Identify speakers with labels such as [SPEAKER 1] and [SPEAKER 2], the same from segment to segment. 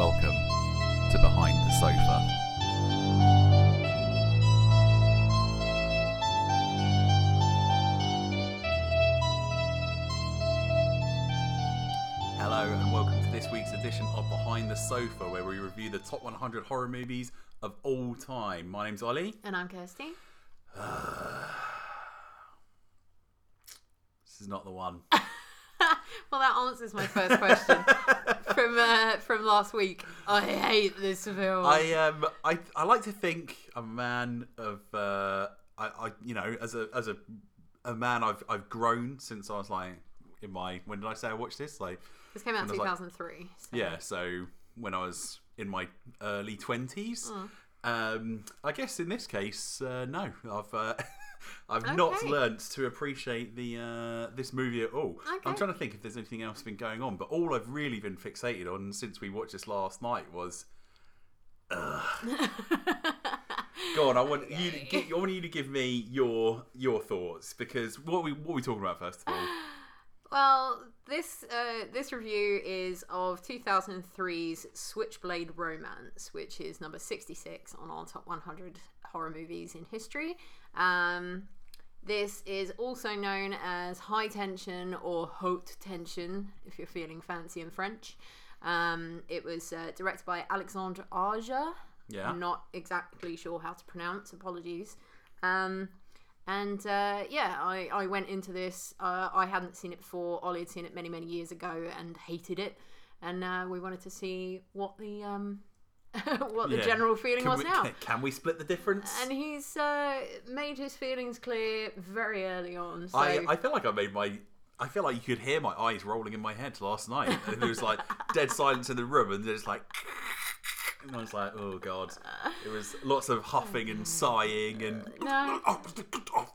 [SPEAKER 1] Welcome to Behind the Sofa. Hello, and welcome to this week's edition of Behind the Sofa, where we review the top 100 horror movies of all time. My name's Ollie.
[SPEAKER 2] And I'm Kirsty.
[SPEAKER 1] This is not the one.
[SPEAKER 2] Well, that answers my first question from uh, from last week. I hate this film.
[SPEAKER 1] I um I I like to think I'm a man of uh I, I you know as a as a a man I've I've grown since I was like in my when did I say I watched this like
[SPEAKER 2] this came out in
[SPEAKER 1] when I was
[SPEAKER 2] 2003. so-
[SPEAKER 1] yeah so when I was in my early twenties
[SPEAKER 2] Mm.
[SPEAKER 1] um I guess in this case uh, no I've uh, I've not
[SPEAKER 2] Okay.
[SPEAKER 1] learnt to appreciate the uh, this movie at all. I'm trying to think if there's anything else been going on, but all I've really been fixated on since we watched this last night was Go on, I want you. To I want you to give me your your thoughts because what we what are we talking about first of all?
[SPEAKER 2] Well, this uh, this review is of 2003's Switchblade Romance, which is number 66 on our top 100 horror movies in history. Um, this is also known as High Tension or Haute Tension, if you're feeling fancy in French. Um, it was uh, directed by Alexandre Aja.
[SPEAKER 1] Yeah.
[SPEAKER 2] I'm not exactly sure how to pronounce. Apologies. Um, and uh, yeah, I, I went into this. Uh, I hadn't seen it before. Ollie had seen it many, many years ago and hated it. And uh, we wanted to see what the um, what the general feeling
[SPEAKER 1] Can
[SPEAKER 2] was
[SPEAKER 1] we,
[SPEAKER 2] now.
[SPEAKER 1] can, can we split the difference?
[SPEAKER 2] And he's uh, made his feelings clear very early on. So
[SPEAKER 1] I I feel like I made my. I feel like you could hear my eyes rolling in my head last night. And there was like dead silence in the room, and there's like. And I was like, oh god. It was lots of huffing and sighing and
[SPEAKER 2] no,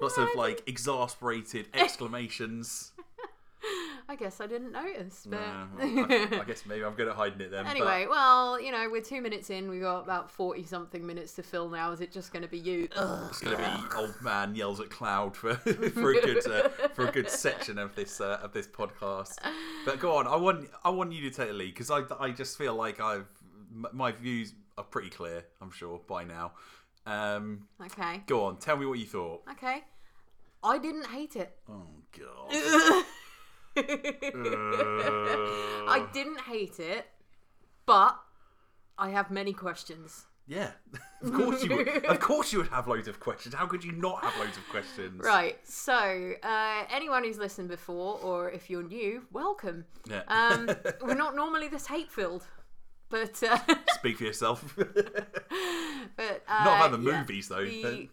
[SPEAKER 1] lots of like exasperated exclamations.
[SPEAKER 2] I guess I didn't notice. But
[SPEAKER 1] well, I, I guess maybe I'm good at hiding it then. but-
[SPEAKER 2] Anyway, well, you know, we're two minutes in. We've got about 40 something minutes to fill now. Is it just going to be you? Ugh.
[SPEAKER 1] It's gonna be old man yells at cloud for for a good uh, for a good section of this uh, of this podcast. But go on, I want I want you to take the lead because I I just feel like I've m- my views are pretty clear. I'm sure by now. Um,
[SPEAKER 2] Okay.
[SPEAKER 1] go on, tell me what you thought.
[SPEAKER 2] Okay. I didn't hate it.
[SPEAKER 1] Oh god. Uh,
[SPEAKER 2] I didn't hate it, but I have many questions.
[SPEAKER 1] yeah, of course you would. Of course you would have loads of questions. How could you not have loads of questions?
[SPEAKER 2] Right. So, uh, anyone who's listened before, or if you're new, welcome.
[SPEAKER 1] Yeah.
[SPEAKER 2] Um, we're not normally this hate filled, but uh,
[SPEAKER 1] Speak for yourself.
[SPEAKER 2] but uh,
[SPEAKER 1] Not about the
[SPEAKER 2] yeah,
[SPEAKER 1] movies though.
[SPEAKER 2] the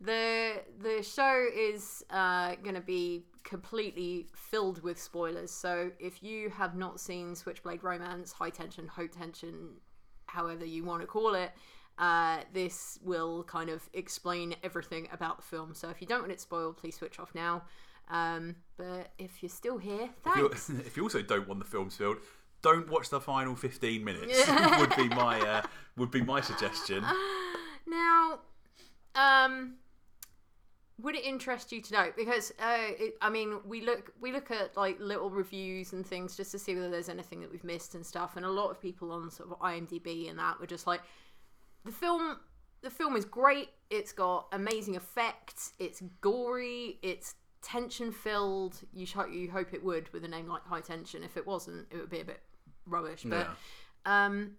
[SPEAKER 2] the the show is uh, going to be completely filled with spoilers. So if you have not seen Switchblade Romance, High Tension, Haute Tension, however you want to call it. Uh, this will kind of explain everything about the film. So if you don't want it spoiled, please switch off now. Um, but if you're still here,
[SPEAKER 1] If you-
[SPEAKER 2] thanks.
[SPEAKER 1] if you also don't want the film filled, don't watch the final fifteen minutes. would be my uh, would be my suggestion.
[SPEAKER 2] Now, um, would it interest you to know? Because uh, it, I mean, we look we look at like little reviews and things just to see whether there's anything that we've missed and stuff. And a lot of people on sort of IMDb and that were just like, the film. The film is great. It's got amazing effects. It's gory. It's tension filled. You sh- you hope it would with a name like High Tension. If it wasn't, it would be a bit rubbish. But um,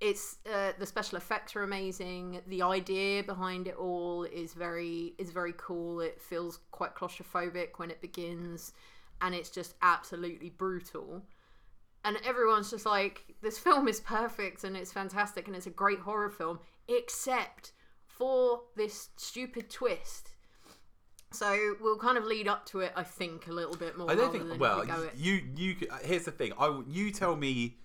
[SPEAKER 2] it's uh, the special effects are amazing. The idea behind it all is very is very cool. It feels quite claustrophobic when it begins, and it's just absolutely brutal. And everyone's just like, this film is perfect and it's fantastic and it's a great horror film, except for this stupid twist. So we'll kind of lead up to it, I think, a little bit more.
[SPEAKER 1] I don't think. Well,
[SPEAKER 2] we
[SPEAKER 1] you you here's the thing. I you tell me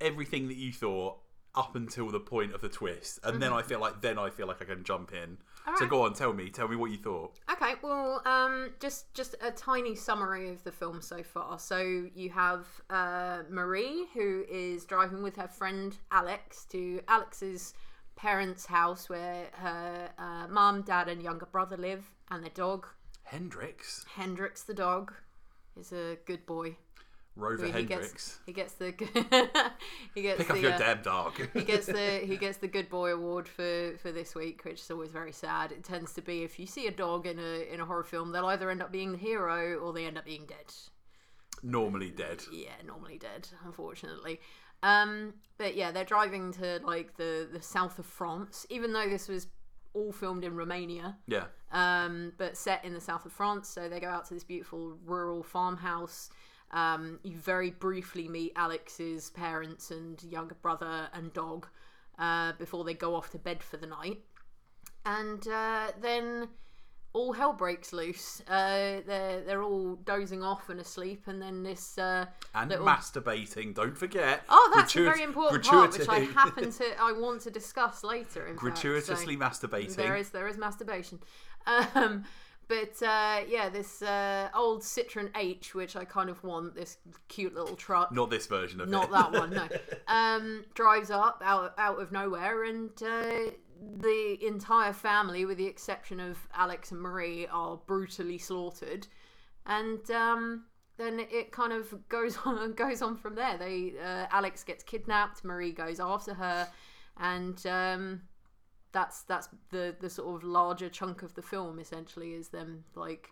[SPEAKER 1] everything that you thought up until the point of the twist, and then I feel like then I feel like I can jump in. So go on, tell me, tell me what you thought.
[SPEAKER 2] Okay, well, um, just just a tiny summary of the film so far. So you have uh, Marie, who is driving with her friend Alex to Alex's parents' house, where her uh, mum, dad, and younger brother live, and their dog
[SPEAKER 1] Hendrix.
[SPEAKER 2] Hendrix, the dog, is a good boy.
[SPEAKER 1] Rover
[SPEAKER 2] He
[SPEAKER 1] Hendricks.
[SPEAKER 2] gets he gets the he gets
[SPEAKER 1] Pick
[SPEAKER 2] the
[SPEAKER 1] up your
[SPEAKER 2] uh,
[SPEAKER 1] damn dog.
[SPEAKER 2] he gets the he gets the good boy award for for this week, which is always very sad. It tends to be if you see a dog in a in a horror film, they'll either end up being the hero or they end up being dead.
[SPEAKER 1] Normally dead.
[SPEAKER 2] Yeah, normally dead, unfortunately. Um, but yeah, they're driving to like the the south of France, even though this was all filmed in Romania.
[SPEAKER 1] Yeah.
[SPEAKER 2] um, but set in the south of France. So they go out to this beautiful rural farmhouse. Um, you very briefly meet Alex's parents and younger brother and dog uh, before they go off to bed for the night. And uh, then all hell breaks loose. Uh, they're they're all dozing off and asleep, and then this uh,
[SPEAKER 1] And
[SPEAKER 2] little
[SPEAKER 1] masturbating. Don't forget.
[SPEAKER 2] oh, that's a very important part, which I happen to I want to discuss later. In fact, so-
[SPEAKER 1] gratuitously masturbating.
[SPEAKER 2] there is there is masturbation. Um, but uh, yeah, this uh, old Citroen H, which I kind of want, this cute little truck.
[SPEAKER 1] Not this version of it.
[SPEAKER 2] Not
[SPEAKER 1] it.
[SPEAKER 2] that one, no. Um, drives up out out of nowhere, and uh, the entire family, with the exception of Alex and Marie, are brutally slaughtered. And um, then it kind of goes on and goes on from there. They uh, Alex gets kidnapped, Marie goes after her, and um, that's that's the the sort of larger chunk of the film. Essentially, is them like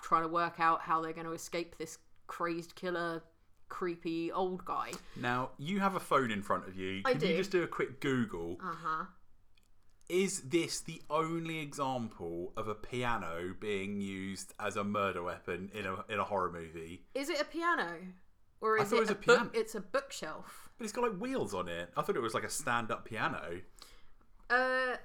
[SPEAKER 2] trying to work out how they're going to escape this crazed killer creepy old guy.
[SPEAKER 1] Now you have a phone in front of you.
[SPEAKER 2] I
[SPEAKER 1] Can
[SPEAKER 2] do.
[SPEAKER 1] you just do a quick Google?
[SPEAKER 2] Uh huh.
[SPEAKER 1] Is this the only example of a piano being used as a murder weapon in a in a horror movie?
[SPEAKER 2] Is it a piano? Or
[SPEAKER 1] I
[SPEAKER 2] is
[SPEAKER 1] thought
[SPEAKER 2] it,
[SPEAKER 1] it was
[SPEAKER 2] a,
[SPEAKER 1] a piano.
[SPEAKER 2] book? It's a bookshelf.
[SPEAKER 1] But it's got like wheels on it. I thought it was like a stand-up piano.
[SPEAKER 2] Uh,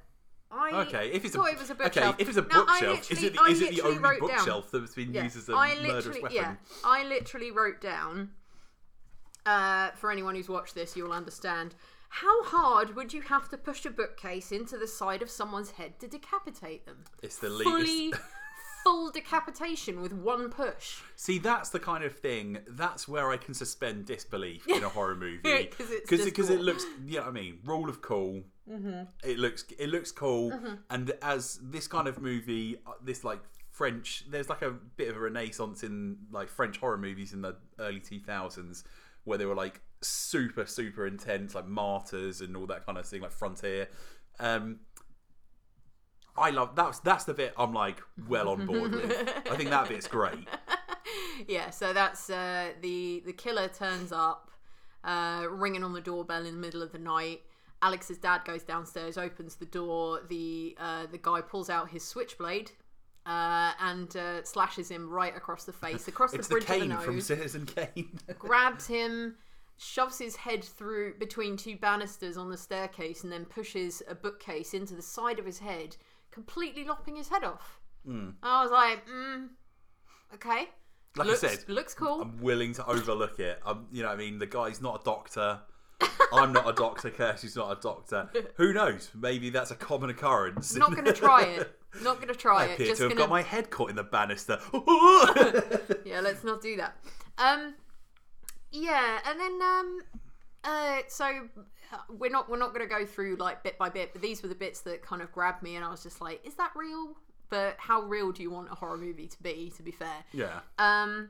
[SPEAKER 2] I
[SPEAKER 1] Okay, if it's a
[SPEAKER 2] thought it was a
[SPEAKER 1] okay,
[SPEAKER 2] bookshelf.
[SPEAKER 1] if it's a
[SPEAKER 2] Now,
[SPEAKER 1] bookshelf, is it the, is it the only
[SPEAKER 2] wrote down-
[SPEAKER 1] bookshelf that's been
[SPEAKER 2] Yeah,
[SPEAKER 1] used as a
[SPEAKER 2] I
[SPEAKER 1] murderous weapon?
[SPEAKER 2] yeah, I literally wrote down. Uh, for anyone who's watched this, you'll understand. How hard would you have to push a bookcase into the side of someone's head to decapitate them?
[SPEAKER 1] It's the
[SPEAKER 2] Fully,
[SPEAKER 1] latest.
[SPEAKER 2] full decapitation with one push.
[SPEAKER 1] See, that's the kind of thing. That's where I can suspend disbelief in a horror movie because
[SPEAKER 2] just
[SPEAKER 1] because it looks. You know what I mean? Rule of cool. Mm-hmm. It looks it looks cool,
[SPEAKER 2] Mm-hmm.
[SPEAKER 1] and as this kind of movie, uh, this like French, there's like a bit of a renaissance in like French horror movies in the early two thousands where they were like super super intense, like Martyrs and all that kind of thing, like Frontier. Um, I love that's that's the bit I'm like well on board with. I think that bit's great.
[SPEAKER 2] yeah, so that's uh, the the killer turns up, uh, ringing on the doorbell in the middle of the night. Alex's dad goes downstairs, opens the door. The uh, the guy pulls out his switchblade uh, and uh, slashes him right across the face, across
[SPEAKER 1] It's
[SPEAKER 2] the
[SPEAKER 1] the
[SPEAKER 2] bridge of the nose. from.
[SPEAKER 1] Citizen Kane.
[SPEAKER 2] grabs him, shoves his head through between two banisters on the staircase, and then pushes a bookcase into the side of his head, completely lopping his head off. I was like, mm, okay.
[SPEAKER 1] Like
[SPEAKER 2] looks,
[SPEAKER 1] I said,
[SPEAKER 2] looks cool.
[SPEAKER 1] I'm willing to overlook it. I'm, you know, what I mean, the guy's not a doctor. I'm not a doctor. Kirsty's not a doctor. Who knows? Maybe that's a common occurrence.
[SPEAKER 2] Not gonna try it. Not gonna try
[SPEAKER 1] I
[SPEAKER 2] it.
[SPEAKER 1] appear
[SPEAKER 2] Just
[SPEAKER 1] to have
[SPEAKER 2] gonna.
[SPEAKER 1] got my head caught in the banister.
[SPEAKER 2] Yeah, let's not do that. Um, yeah, and then um, uh, so we're not we're not gonna go through like bit by bit, but these were the bits that kind of grabbed me, and I was just like, is that real? But how real do you want a horror movie to be? To be fair,
[SPEAKER 1] yeah.
[SPEAKER 2] um,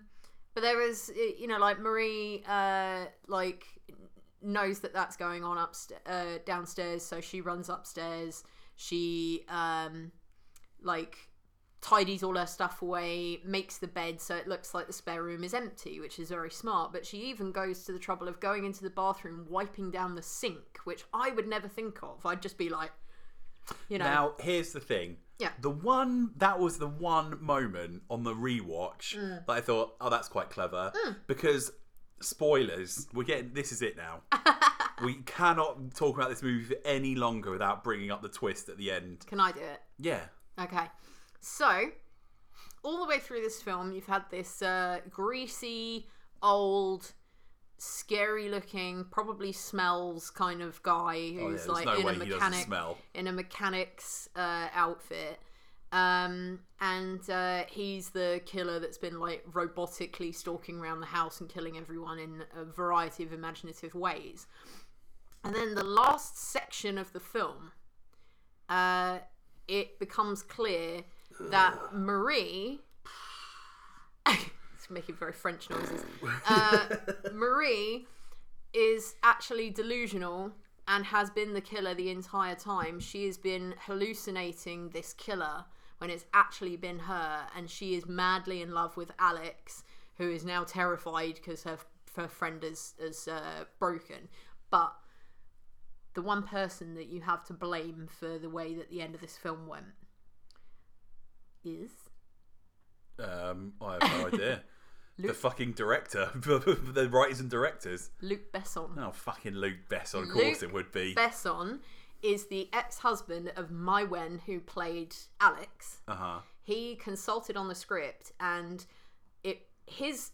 [SPEAKER 2] but there is, you know, like Marie, uh, like knows that that's going on upstairs, uh, downstairs, so she runs upstairs. She, um, like, tidies all her stuff away, makes the bed so it looks like the spare room is empty, which is very smart. But she even goes to the trouble of going into the bathroom, wiping down the sink, which I would never think of. I'd just be like, you know,
[SPEAKER 1] Now, here's the thing.
[SPEAKER 2] Yeah.
[SPEAKER 1] The one that was the one moment on the rewatch
[SPEAKER 2] Mm.
[SPEAKER 1] that I thought, oh, that's quite clever because spoilers. We're getting this is it now. we cannot talk about this movie for any longer without bringing up the twist at the end.
[SPEAKER 2] can I do it?
[SPEAKER 1] Yeah.
[SPEAKER 2] Okay. So, all the way through this film, you've had this uh, greasy, old, scary looking, probably smells kind of guy
[SPEAKER 1] Oh, yeah,
[SPEAKER 2] who's like
[SPEAKER 1] no
[SPEAKER 2] in a mechanic
[SPEAKER 1] smell.
[SPEAKER 2] in a mechanic's uh, outfit. Um, and uh, he's the killer that's been like robotically stalking around the house and killing everyone in a variety of imaginative ways. And then the last section of the film, uh, it becomes clear that Marie. it's making very French noises. Uh, Marie is actually delusional and has been the killer the entire time. She has been hallucinating this killer when it's actually been her, and she is madly in love with Alex, who is now terrified because her her friend is is uh, broken. But the one person that you have to blame for the way that the end of this film went is
[SPEAKER 1] Um, I have no idea. the fucking director, the writers and directors.
[SPEAKER 2] Luc Besson.
[SPEAKER 1] Oh, fucking Luc Besson. Of
[SPEAKER 2] Luc
[SPEAKER 1] course it would be.
[SPEAKER 2] Besson is the ex-husband of Maïwenn, who played Alex.
[SPEAKER 1] Uh huh.
[SPEAKER 2] He consulted on the script, and it his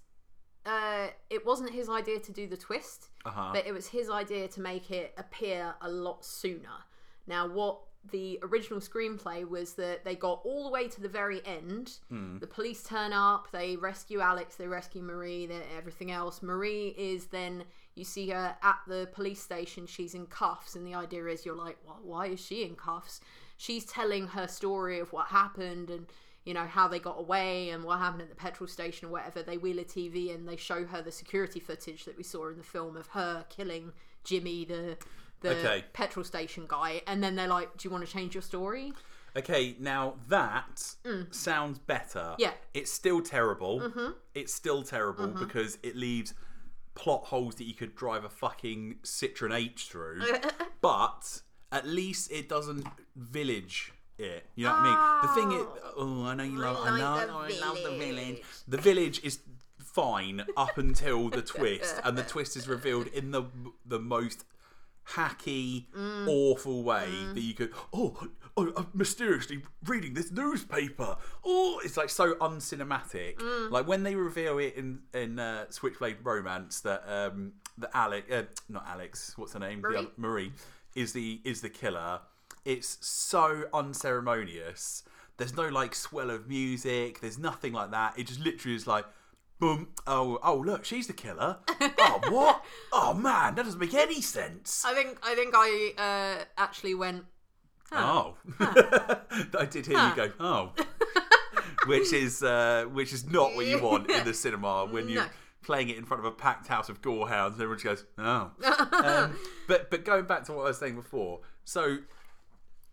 [SPEAKER 2] uh, it wasn't his idea to do the twist,
[SPEAKER 1] Uh-huh.
[SPEAKER 2] but it was his idea to make it appear a lot sooner. Now, what the original screenplay was that they got all the way to the very end.
[SPEAKER 1] Hmm.
[SPEAKER 2] The police turn up, they rescue Alex, they rescue Marie, everything else. Marie is then, you see her at the police station, she's in cuffs, and the idea is you're like, well, why is she in cuffs? She's telling her story of what happened and you know how they got away and what happened at the petrol station or whatever they wheel a tv and they show her the security footage that we saw in the film of her killing jimmy the the
[SPEAKER 1] Okay.
[SPEAKER 2] petrol station guy and then they're like do you want to change your story
[SPEAKER 1] Okay, now that sounds better.
[SPEAKER 2] Mm. Yeah. Mm-hmm.
[SPEAKER 1] It's still terrible. It's still terrible because it leaves plot holes that you could drive a fucking Citroen H through. but at least it doesn't village it. You know what I mean? The thing is, oh, I know you love, I,
[SPEAKER 2] like
[SPEAKER 1] know,
[SPEAKER 2] the
[SPEAKER 1] I love the village. The village is fine up until the twist, and the twist is revealed in the the most hacky,
[SPEAKER 2] Mm.
[SPEAKER 1] awful way that you could. Oh, oh, I'm mysteriously reading this newspaper. Oh, it's like so uncinematic.
[SPEAKER 2] Mm.
[SPEAKER 1] Like when they reveal it in in uh, Switchblade Romance that um that Alex, uh, not Alex, what's her name? The
[SPEAKER 2] Marie.
[SPEAKER 1] other- Marie is the is the killer. It's so unceremonious. There's no like swell of music. There's nothing like that. It just literally is like, boom. Oh, oh, look, she's the killer. oh, what? Oh man, that doesn't make any sense.
[SPEAKER 2] i think i think i uh, actually went
[SPEAKER 1] Oh, I did hear you go. Oh, which is uh, which is not what you want in the cinema when you're
[SPEAKER 2] No.
[SPEAKER 1] playing it in front of a packed house of gorehounds. And everyone just goes, oh. um, but but going back to what I was saying before, so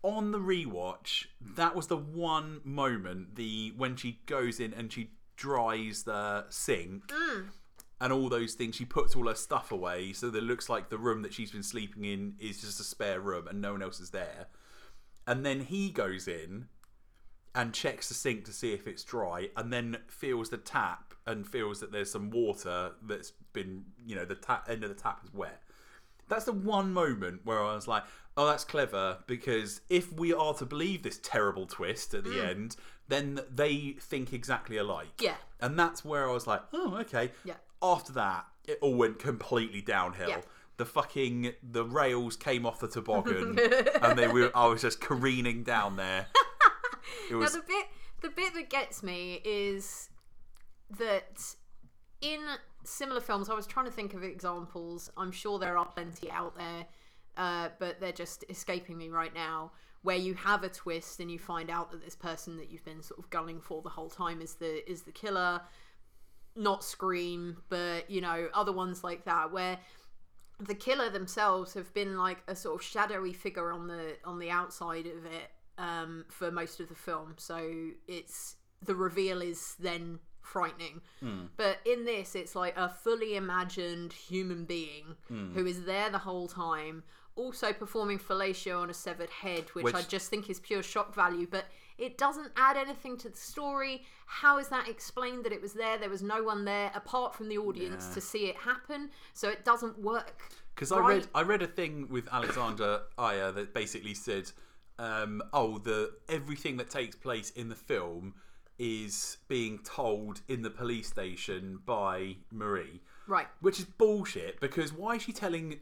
[SPEAKER 1] on the rewatch, that was the one moment the when she goes in and she dries the sink. Mm. And all those things, she puts all her stuff away, so that it looks like the room that she's been sleeping in is just a spare room, and no one else is there. And then he goes in and checks the sink to see if it's dry and then feels the tap and feels that there's some water that's been you know the tap end of the tap is wet. That's the one moment where i was like oh that's clever because if we are to believe this terrible twist at the mm. end then they think exactly alike
[SPEAKER 2] Yeah.
[SPEAKER 1] and that's where i was like oh okay
[SPEAKER 2] Yeah.
[SPEAKER 1] after that it all went completely downhill
[SPEAKER 2] Yeah.
[SPEAKER 1] the fucking the rails came off the toboggan and they were I was just careening down there. It
[SPEAKER 2] Now
[SPEAKER 1] was
[SPEAKER 2] the bit the bit that gets me is that in similar films, I was trying to think of examples. I'm sure there are plenty out there, uh, but they're just escaping me right now. Where you have a twist and you find out that this person that you've been sort of gunning for the whole time is the is the killer. Not Scream, but you know other ones like that where the killer themselves have been like a sort of shadowy figure on the on the outside of it um, for most of the film. So it's the reveal is then frightening. But in this, it's like a fully imagined human being who is there the whole time, also performing fellatio on a severed head, which,
[SPEAKER 1] Which-
[SPEAKER 2] I just think is pure shock value. But it doesn't add anything to the story. How is that explained that it was there? There was no one there apart from the audience
[SPEAKER 1] Yeah.
[SPEAKER 2] to see it happen, so it doesn't work.
[SPEAKER 1] because I read I read a thing with Alexander Aya that basically said, um, oh, the everything that takes place in the film is being told in the police station by Marie.
[SPEAKER 2] Right.
[SPEAKER 1] Which is bullshit because why is she telling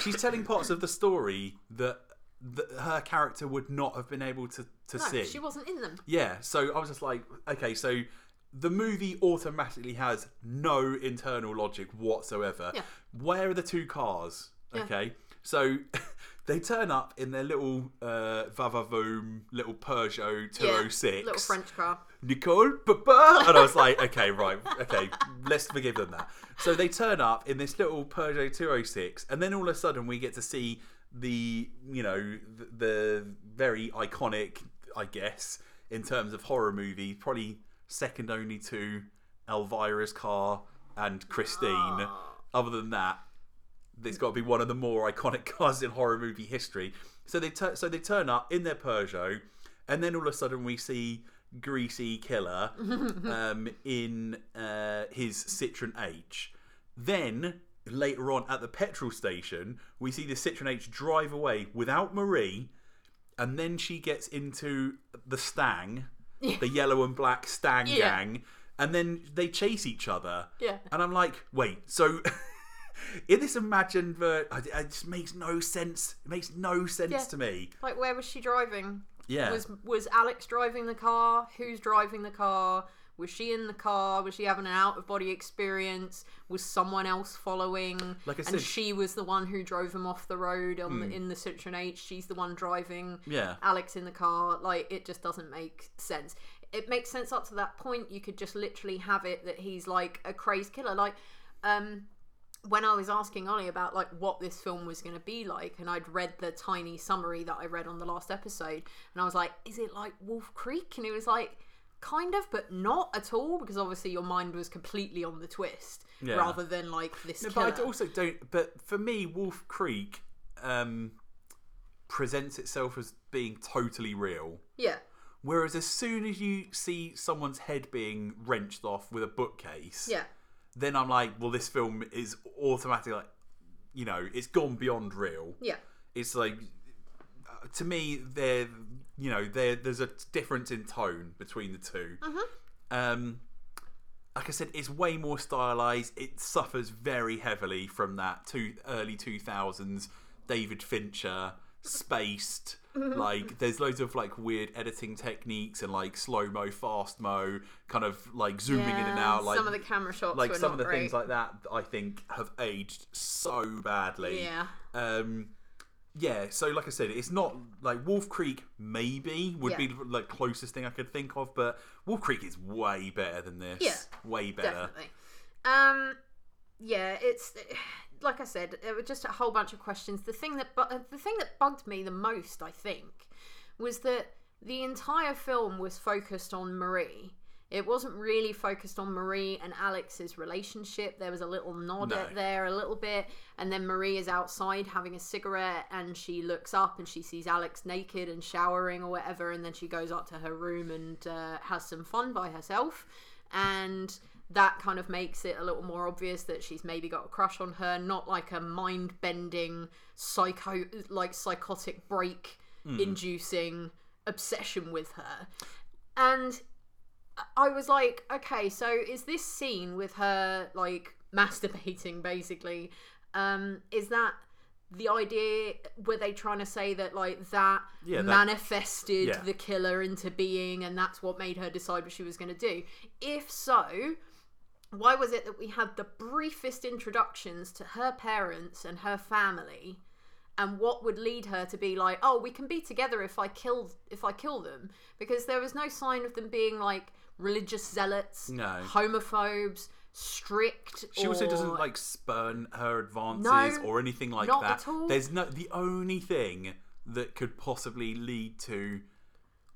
[SPEAKER 1] she's telling parts of the story that, that her character would not have been able to, to
[SPEAKER 2] No,
[SPEAKER 1] see.
[SPEAKER 2] she wasn't in them.
[SPEAKER 1] Yeah, so I was just like, okay, so the movie automatically has no internal logic whatsoever.
[SPEAKER 2] Yeah.
[SPEAKER 1] Where are the two cars?
[SPEAKER 2] Yeah.
[SPEAKER 1] Okay, So they turn up in their little uh, Vavavoom, little Peugeot 206.
[SPEAKER 2] little French car.
[SPEAKER 1] Nicole, papa. And I was like, okay, right, okay, let's forgive them that. So they turn up in this little Peugeot 206, and then all of a sudden we get to see the, you know, the, the very iconic, I guess, in terms of horror movie, probably second only to Elvira's car and Christine. Other than that, it's got to be one of the more iconic cars in horror movie history. So they tur- so they turn up in their Peugeot, and then all of a sudden we see Greasy Killer um, in uh, his Citroen H. Then later on at the petrol station, we see the Citroen H drive away without Marie, and then she gets into the Stang, the yellow and black Stang
[SPEAKER 2] Yeah.
[SPEAKER 1] gang, and then they chase each other.
[SPEAKER 2] Yeah.
[SPEAKER 1] And I'm like, wait, so in this imagined ver it just makes no sense. It makes no sense
[SPEAKER 2] Yeah.
[SPEAKER 1] to me.
[SPEAKER 2] Like, where was she driving?
[SPEAKER 1] Yeah.
[SPEAKER 2] Was was Alex driving the car? Who's driving the car? Was she in the car? Was she having an out of body experience? Was someone else following?
[SPEAKER 1] Like I
[SPEAKER 2] and
[SPEAKER 1] said- Hmm.
[SPEAKER 2] she was the one who drove him off the road on the, in the Citroen H. She's the one driving.
[SPEAKER 1] Yeah.
[SPEAKER 2] Alex in the car. Like it just doesn't make sense. It makes sense up to that point. You could just literally have it that he's like a crazed killer. Like, um, when I was asking Ollie about like what this film was going to be like, and I'd read the tiny summary that I read on the last episode, and I was like, "Is it like Wolf Creek?" And he was like, "Kind of, but not at all," because obviously your mind was completely on the twist
[SPEAKER 1] Yeah.
[SPEAKER 2] rather than like this
[SPEAKER 1] No,
[SPEAKER 2] killer.
[SPEAKER 1] but I also don't. But for me, Wolf Creek um, presents itself as being totally real.
[SPEAKER 2] yeah,
[SPEAKER 1] Whereas as soon as you see someone's head being wrenched off with a bookcase,
[SPEAKER 2] yeah,
[SPEAKER 1] then I'm like, well, this film is automatically like, you know, it's gone beyond real.
[SPEAKER 2] yeah,
[SPEAKER 1] It's like, uh, to me, there, you know, there, there's a difference in tone between the 2 Um, like I said, it's way more stylized. It suffers very heavily from that two early two thousands David Fincher spaced. Like there's loads of like weird editing techniques and like slow mo, fast mo, kind of like zooming in and out. Like
[SPEAKER 2] some of the camera shots
[SPEAKER 1] like
[SPEAKER 2] were
[SPEAKER 1] some of the
[SPEAKER 2] great.
[SPEAKER 1] things like that I think have aged so badly.
[SPEAKER 2] Yeah.
[SPEAKER 1] Um yeah, so like I said, it's not like Wolf Creek maybe would be
[SPEAKER 2] Yeah.
[SPEAKER 1] like closest thing I could think of, but Wolf Creek is way better than this.
[SPEAKER 2] Yeah,
[SPEAKER 1] Way better.
[SPEAKER 2] Definitely. Um, yeah, it's like I said, there were just a whole bunch of questions. The thing that bu- the thing that bugged me the most, I think, was that the entire film was focused on Marie. It wasn't really focused on Marie and Alex's relationship. There was a little nod
[SPEAKER 1] No.
[SPEAKER 2] at there, a little bit, and then Marie is outside having a cigarette, and she looks up and she sees Alex naked and showering or whatever, and then she goes up to her room and uh, has some fun by herself, and that kind of makes it a little more obvious that she's maybe got a crush on her, not like a mind-bending psycho, like psychotic break inducing obsession with her, and I was like, okay, so is this scene with her like masturbating basically? Um, is that the idea? Were they trying to say that like that
[SPEAKER 1] Yeah, that-
[SPEAKER 2] manifested
[SPEAKER 1] yeah.
[SPEAKER 2] the killer into being, and that's what made her decide what she was going to do? If so, why was it that we had the briefest introductions to her parents and her family? and what would lead her to be like oh we can be together if i kill if i kill them because there was no sign of them being like religious zealots
[SPEAKER 1] No.
[SPEAKER 2] homophobes strict
[SPEAKER 1] She also doesn't like spurn her advances
[SPEAKER 2] No,
[SPEAKER 1] or anything like
[SPEAKER 2] not
[SPEAKER 1] that.
[SPEAKER 2] at all.
[SPEAKER 1] There's no the only thing that could possibly lead to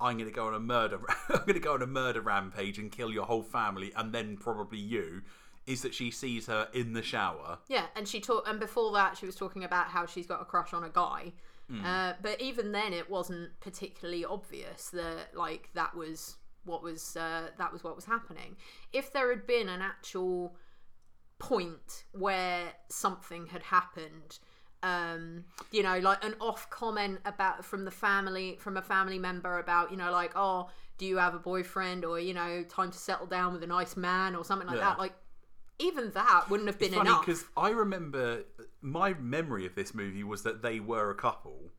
[SPEAKER 1] I'm going to go on a murder I'm going to go on a murder rampage and kill your whole family and then probably you is that she sees her in the shower.
[SPEAKER 2] Yeah, and she talked, and before that, she was talking about how she's got a crush on a guy.
[SPEAKER 1] Hmm.
[SPEAKER 2] Uh, but even then, it wasn't particularly obvious that like that was what was uh, that was what was happening. If there had been an actual point where something had happened, um, you know, like an off comment about from the family from a family member about you know like oh do you have a boyfriend or you know time to settle down with a nice man or something like
[SPEAKER 1] Yeah.
[SPEAKER 2] that like even that wouldn't have been
[SPEAKER 1] Funny
[SPEAKER 2] enough.
[SPEAKER 1] because I remember my memory of this movie was that they were a couple.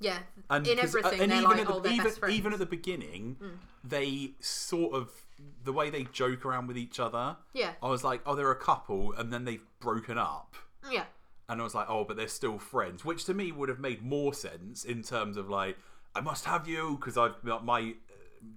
[SPEAKER 2] Yeah,
[SPEAKER 1] And
[SPEAKER 2] in
[SPEAKER 1] uh,
[SPEAKER 2] everything
[SPEAKER 1] and
[SPEAKER 2] they're
[SPEAKER 1] even
[SPEAKER 2] like,
[SPEAKER 1] at the,
[SPEAKER 2] oh,
[SPEAKER 1] even.
[SPEAKER 2] Mm.
[SPEAKER 1] even at the beginning, they sort of the way they joke around with each other.
[SPEAKER 2] Yeah,
[SPEAKER 1] I was like, oh, they're a couple, and then they've broken up.
[SPEAKER 2] yeah,
[SPEAKER 1] and I was like, oh, but they're still friends, which to me would have made more sense in terms of like, I must have you because I've my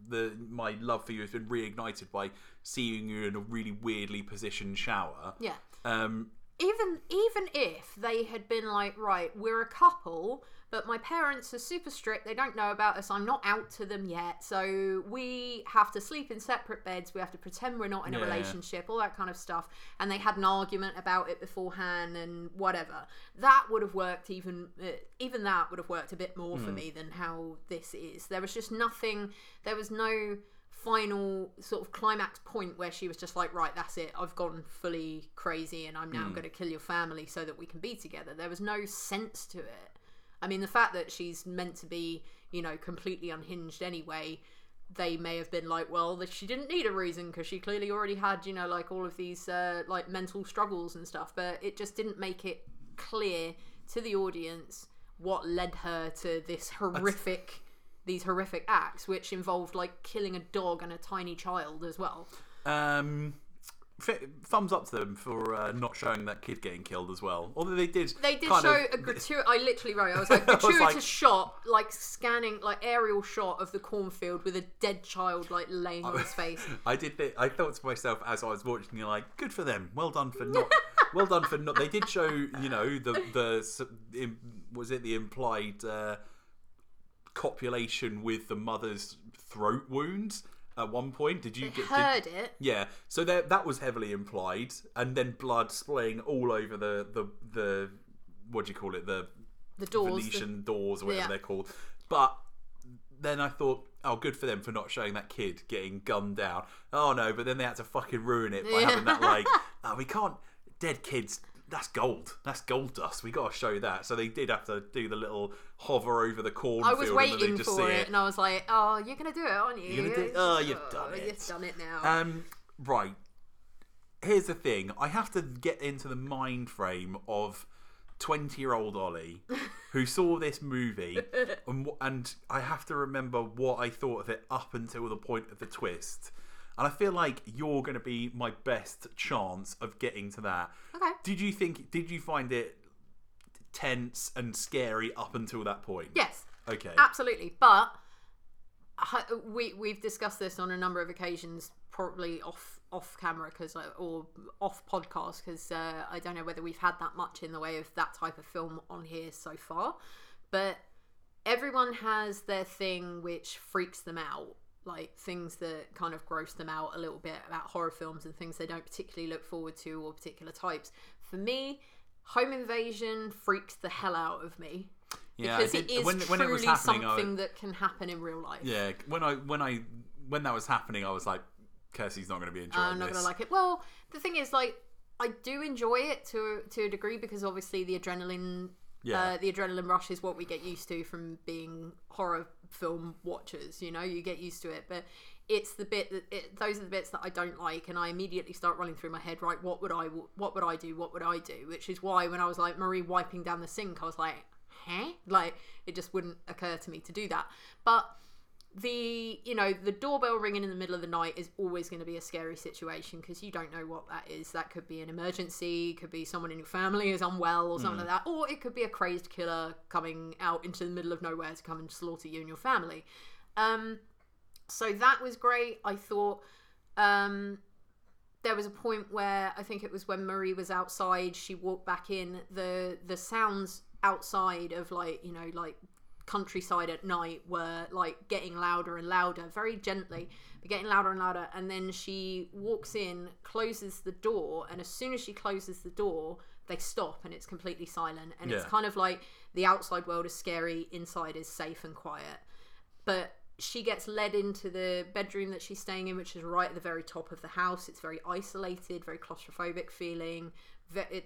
[SPEAKER 1] the my love for you has been reignited by seeing you in a really weirdly positioned shower.
[SPEAKER 2] Yeah.
[SPEAKER 1] Um,
[SPEAKER 2] even even if they had been like right we're a couple but my parents are super strict. They don't know about us. I'm not out to them yet. So we have to sleep in separate beds. We have to pretend we're not in a
[SPEAKER 1] Yeah.
[SPEAKER 2] relationship all that kind of stuff. And they had an argument about it beforehand and whatever. That would have worked even uh, even that would have worked a bit more for me than how this is. There was just nothing there was no final sort of climax point where she was just like, right, that's it. I've gone fully crazy and I'm now going to kill your family so that we can be together. There was no sense to it. I mean, the fact that she's meant to be, you know, completely unhinged anyway, they may have been like, well, that she didn't need a reason because she clearly already had, you know, like all of these uh, like mental struggles and stuff. But it just didn't make it clear to the audience what led her to this horrific these horrific acts which involved like killing a dog and a tiny child as well
[SPEAKER 1] um, thumbs up to them for uh, not showing that kid getting killed as well. Although they did,
[SPEAKER 2] they did show
[SPEAKER 1] of-
[SPEAKER 2] a gratuitous i literally wrote i was like
[SPEAKER 1] was
[SPEAKER 2] gratuitous
[SPEAKER 1] like-
[SPEAKER 2] shot like scanning like aerial shot of the cornfield with a dead child like laying on his face
[SPEAKER 1] I did. I thought to myself as I was watching, you like, good for them. Well done for not. well done for not. They did show, you know, the the was it the implied uh, copulation with the mother's throat wounds at one point? Did you get? Did,
[SPEAKER 2] heard it
[SPEAKER 1] yeah. So there, that was heavily implied, and then blood splaying all over the the the what do you call it the
[SPEAKER 2] the doors the-
[SPEAKER 1] Venetian doors or whatever
[SPEAKER 2] Yeah.
[SPEAKER 1] they're called. But then I thought, oh, good for them for not showing that kid getting gunned down. Oh no, but then they had to fucking ruin it by
[SPEAKER 2] Yeah.
[SPEAKER 1] having that like, oh, we can't dead kids. That's gold. That's gold dust. We got to show that. So they did have to do the little hover over the
[SPEAKER 2] I was waiting for
[SPEAKER 1] see
[SPEAKER 2] it, and I was like, "Oh, you're gonna do it, aren't you?
[SPEAKER 1] You're gonna do-
[SPEAKER 2] It's
[SPEAKER 1] oh, you've done it.
[SPEAKER 2] You've done it now."
[SPEAKER 1] Um, right. Here's the thing. I have to get into the mind frame of 20 year old Ollie who saw this movie and, and I have to remember what I thought of it up until the point of the twist. And I feel like you're going to be my best chance of getting to that.
[SPEAKER 2] okay.
[SPEAKER 1] Did you think, did you find it tense and scary up until that point?
[SPEAKER 2] Yes.
[SPEAKER 1] Okay.
[SPEAKER 2] Absolutely, but we we've discussed this on a number of occasions, probably off off camera because or off podcast because uh, I don't know whether we've had that much in the way of that type of film on here so far, but everyone has their thing which freaks them out. Like things that kind of gross them out a little bit about horror films and things they don't particularly look forward to or particular types. For me, Home Invasion freaks the hell out of me
[SPEAKER 1] yeah,
[SPEAKER 2] because
[SPEAKER 1] did-
[SPEAKER 2] it is
[SPEAKER 1] when,
[SPEAKER 2] truly
[SPEAKER 1] when it was happening, I,
[SPEAKER 2] something that can happen in real life.
[SPEAKER 1] Yeah, when I when I when that was happening, I was like, Kirsty's not going to be enjoying this.
[SPEAKER 2] I'm not gonna like it. Well, the thing is, like, I do enjoy it to to a degree because obviously the adrenaline,
[SPEAKER 1] Yeah.
[SPEAKER 2] uh, the adrenaline rush is what we get used to from being horror film watchers. You know, you get used to it, but it's the bit that it, those are the bits that I don't like, and I immediately start running through my head. Right, what would I what would I do? What would I do? Which is why when I was like Marie wiping down the sink, I was like, huh? Like it just wouldn't occur to me to do that, but the you know the doorbell ringing in the middle of the night is always going to be a scary situation because you don't know what that is. That could be an emergency could be someone in your family is unwell or something like that or it could be a crazed killer coming out into the middle of nowhere to come and slaughter you and your family. Um so that was great. I thought um there was a point where I think it was when Marie was outside, she walked back in. The the sounds outside of like, you know, like countryside at night were like getting louder and louder, very gently, but getting louder and louder. And then she walks in, closes the door, and as soon as she closes the door, they stop and it's completely silent. And it's kind of like the outside world is scary, inside is safe and quiet. But she gets led into the bedroom that she's staying in, which is right at the very top of the house. It's very isolated, very claustrophobic feeling.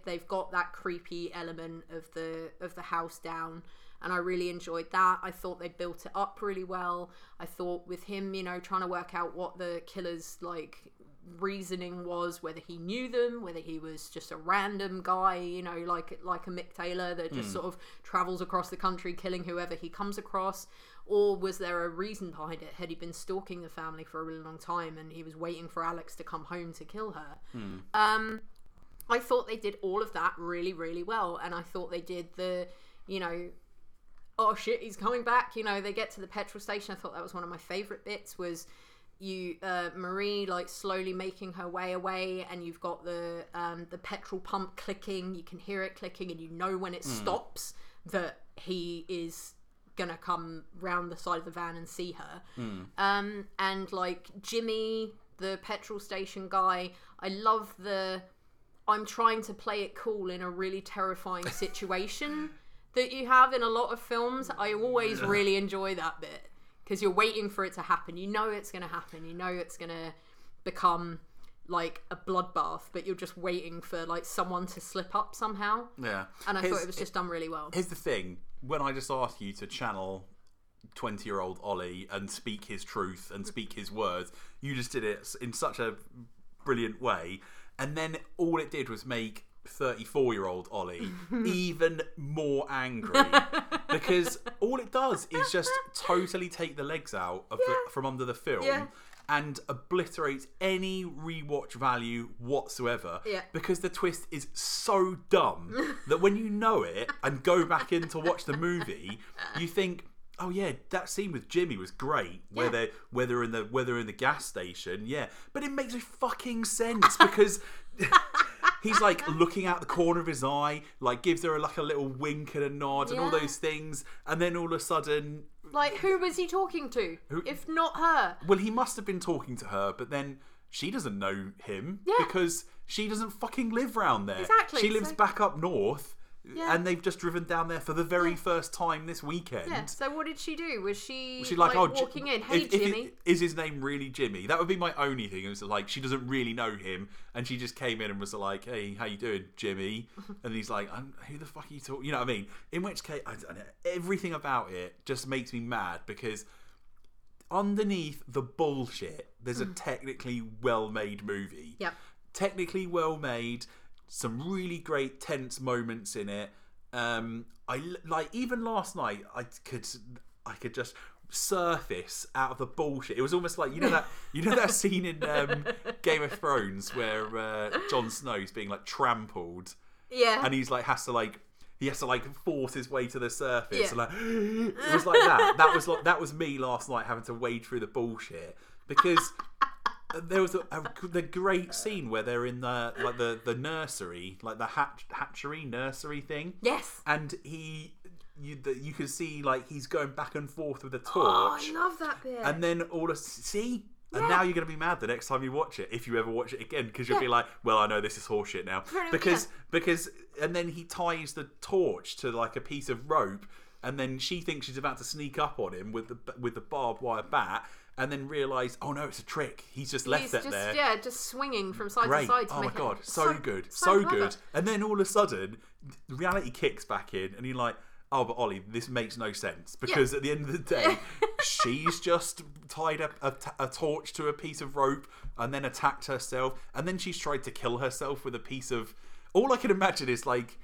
[SPEAKER 2] They've got that creepy element of the of the house down, and I really enjoyed that. I thought they built it up really well. I thought with him, you know, trying to work out what the killer's like reasoning was, whether he knew them, whether he was just a random guy, you know, like like a Mick Taylor that just sort of travels across the country killing whoever he comes across, or was there a reason behind it? Had he been stalking the family for a really long time and he was waiting for Alex to come home to kill her? Um, I thought they did all of that really, really well, and I thought they did the, you know, oh shit, he's coming back. You know, they get to the petrol station. I thought that was one of my favorite bits. Was you uh, Marie like slowly making her way away, and you've got the um, the petrol pump clicking. You can hear it clicking, and you know when it stops that he is gonna come round the side of the van and see her. Um, and like Jimmy, the petrol station guy, I love the. I'm trying to play it cool in a really terrifying situation that you have in a lot of films. I always really enjoy that bit because you're waiting for it to happen. You know it's going to happen. You know it's going to become like a bloodbath, but you're just waiting for like someone to slip up somehow.
[SPEAKER 1] Yeah.
[SPEAKER 2] And I
[SPEAKER 1] Here's-
[SPEAKER 2] thought it was just done really well.
[SPEAKER 1] Here's the thing: when I just asked you to channel twenty-year-old Ollie and speak his truth and speak his words, you just did it in such a brilliant way, and then all it did was make. 34 year old Ollie even more angry because all it does is just totally take the legs out of the, from under the film
[SPEAKER 2] Yeah.
[SPEAKER 1] and obliterates any rewatch value whatsoever
[SPEAKER 2] Yeah.
[SPEAKER 1] because the twist is so dumb that when you know it and go back in to watch the movie, you think, "Oh yeah, that scene with Jimmy was great." Where
[SPEAKER 2] Yeah.
[SPEAKER 1] they where they're in the where they're in the gas station, yeah, but it makes no fucking sense because. He's like looking out the corner of his eye, like gives her like a little wink and a nod and all
[SPEAKER 2] Yeah.
[SPEAKER 1] those things, and then all of a sudden
[SPEAKER 2] Like, who was he talking to? If not her.
[SPEAKER 1] well, he must have been talking to her, but then she doesn't know him
[SPEAKER 2] Yeah.
[SPEAKER 1] because she doesn't fucking live round there.
[SPEAKER 2] Exactly,
[SPEAKER 1] She lives
[SPEAKER 2] so-
[SPEAKER 1] back up north,
[SPEAKER 2] Yeah.
[SPEAKER 1] and they've just driven down there for the very first time this weekend.
[SPEAKER 2] Yeah. So what did she do? Was she,
[SPEAKER 1] She's like, oh, Ji-
[SPEAKER 2] walking in? Hey,
[SPEAKER 1] if- if
[SPEAKER 2] Jimmy.
[SPEAKER 1] it- is his name really Jimmy? That would be my only thing. It was like she doesn't really know him, and she just came in and was like, "Hey, how you doing, Jimmy?" And he's like, "Um, "Who the fuck are you talking?" You know what I mean? In which case, I don't know. Everything about it just makes me mad because underneath the bullshit, there's a technically well-made movie.
[SPEAKER 2] Yep.
[SPEAKER 1] Technically well made, some really great tense moments in it. Um, I like even last night. I could I could just surface out of the bullshit. It was almost like you know that you know that scene in um, Game of Thrones where uh, Jon Snow's being like trampled
[SPEAKER 2] yeah.
[SPEAKER 1] and he's like has to like he has to like force his way to the surface
[SPEAKER 2] Yeah.
[SPEAKER 1] and like it was like that that was like that was me last night having to wade through the bullshit because there was a, a, the great scene where they're in the like the the nursery like the hatch, hatchery nursery thing
[SPEAKER 2] yes.
[SPEAKER 1] and he you the, you can see like he's going back and forth with a torch
[SPEAKER 2] Oh, I love that bit.
[SPEAKER 1] and then all of see
[SPEAKER 2] Yeah.
[SPEAKER 1] and now you're going to be mad the next time you watch it if you ever watch it again because you'll be like well i know this is horseshit now because because and then he ties the torch to like a piece of rope and then she thinks she's about to sneak up on him with the with the barbed wire bat and then realize oh no it's a trick he's just left
[SPEAKER 2] He's
[SPEAKER 1] it
[SPEAKER 2] just
[SPEAKER 1] there
[SPEAKER 2] yeah, just swinging from side
[SPEAKER 1] Great.
[SPEAKER 2] to side. To
[SPEAKER 1] oh my god, so, good,
[SPEAKER 2] so
[SPEAKER 1] so, good. And then all of a sudden, reality kicks back in, and you're like, "Oh, but Ollie, this makes no sense because at the end of the day, she's just tied up a, t- a torch to a piece of rope and then attacked herself, and then she's tried to kill herself with a piece of. All I can imagine is like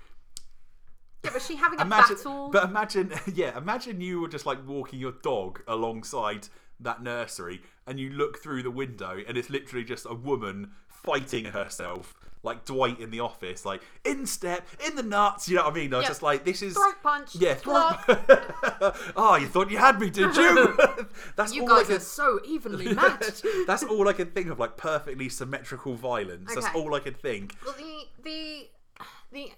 [SPEAKER 2] Yeah, but she having a
[SPEAKER 1] imagine,
[SPEAKER 2] battle.
[SPEAKER 1] but imagine, yeah, imagine you were just like walking your dog alongside that nursery, and you look through the window, and it's literally just a woman fighting herself, like Dwight in the office, like in step, in the nuts. You know what I mean? I was
[SPEAKER 2] Yeah.
[SPEAKER 1] just like, this is
[SPEAKER 2] Throat punch.
[SPEAKER 1] yeah.
[SPEAKER 2] block.
[SPEAKER 1] oh, ah, you thought you had me, did you? That's
[SPEAKER 2] You
[SPEAKER 1] all I
[SPEAKER 2] guys
[SPEAKER 1] can.
[SPEAKER 2] are so evenly matched.
[SPEAKER 1] That's all I can think of, like perfectly symmetrical violence. That's all I could think.
[SPEAKER 2] Well, the the the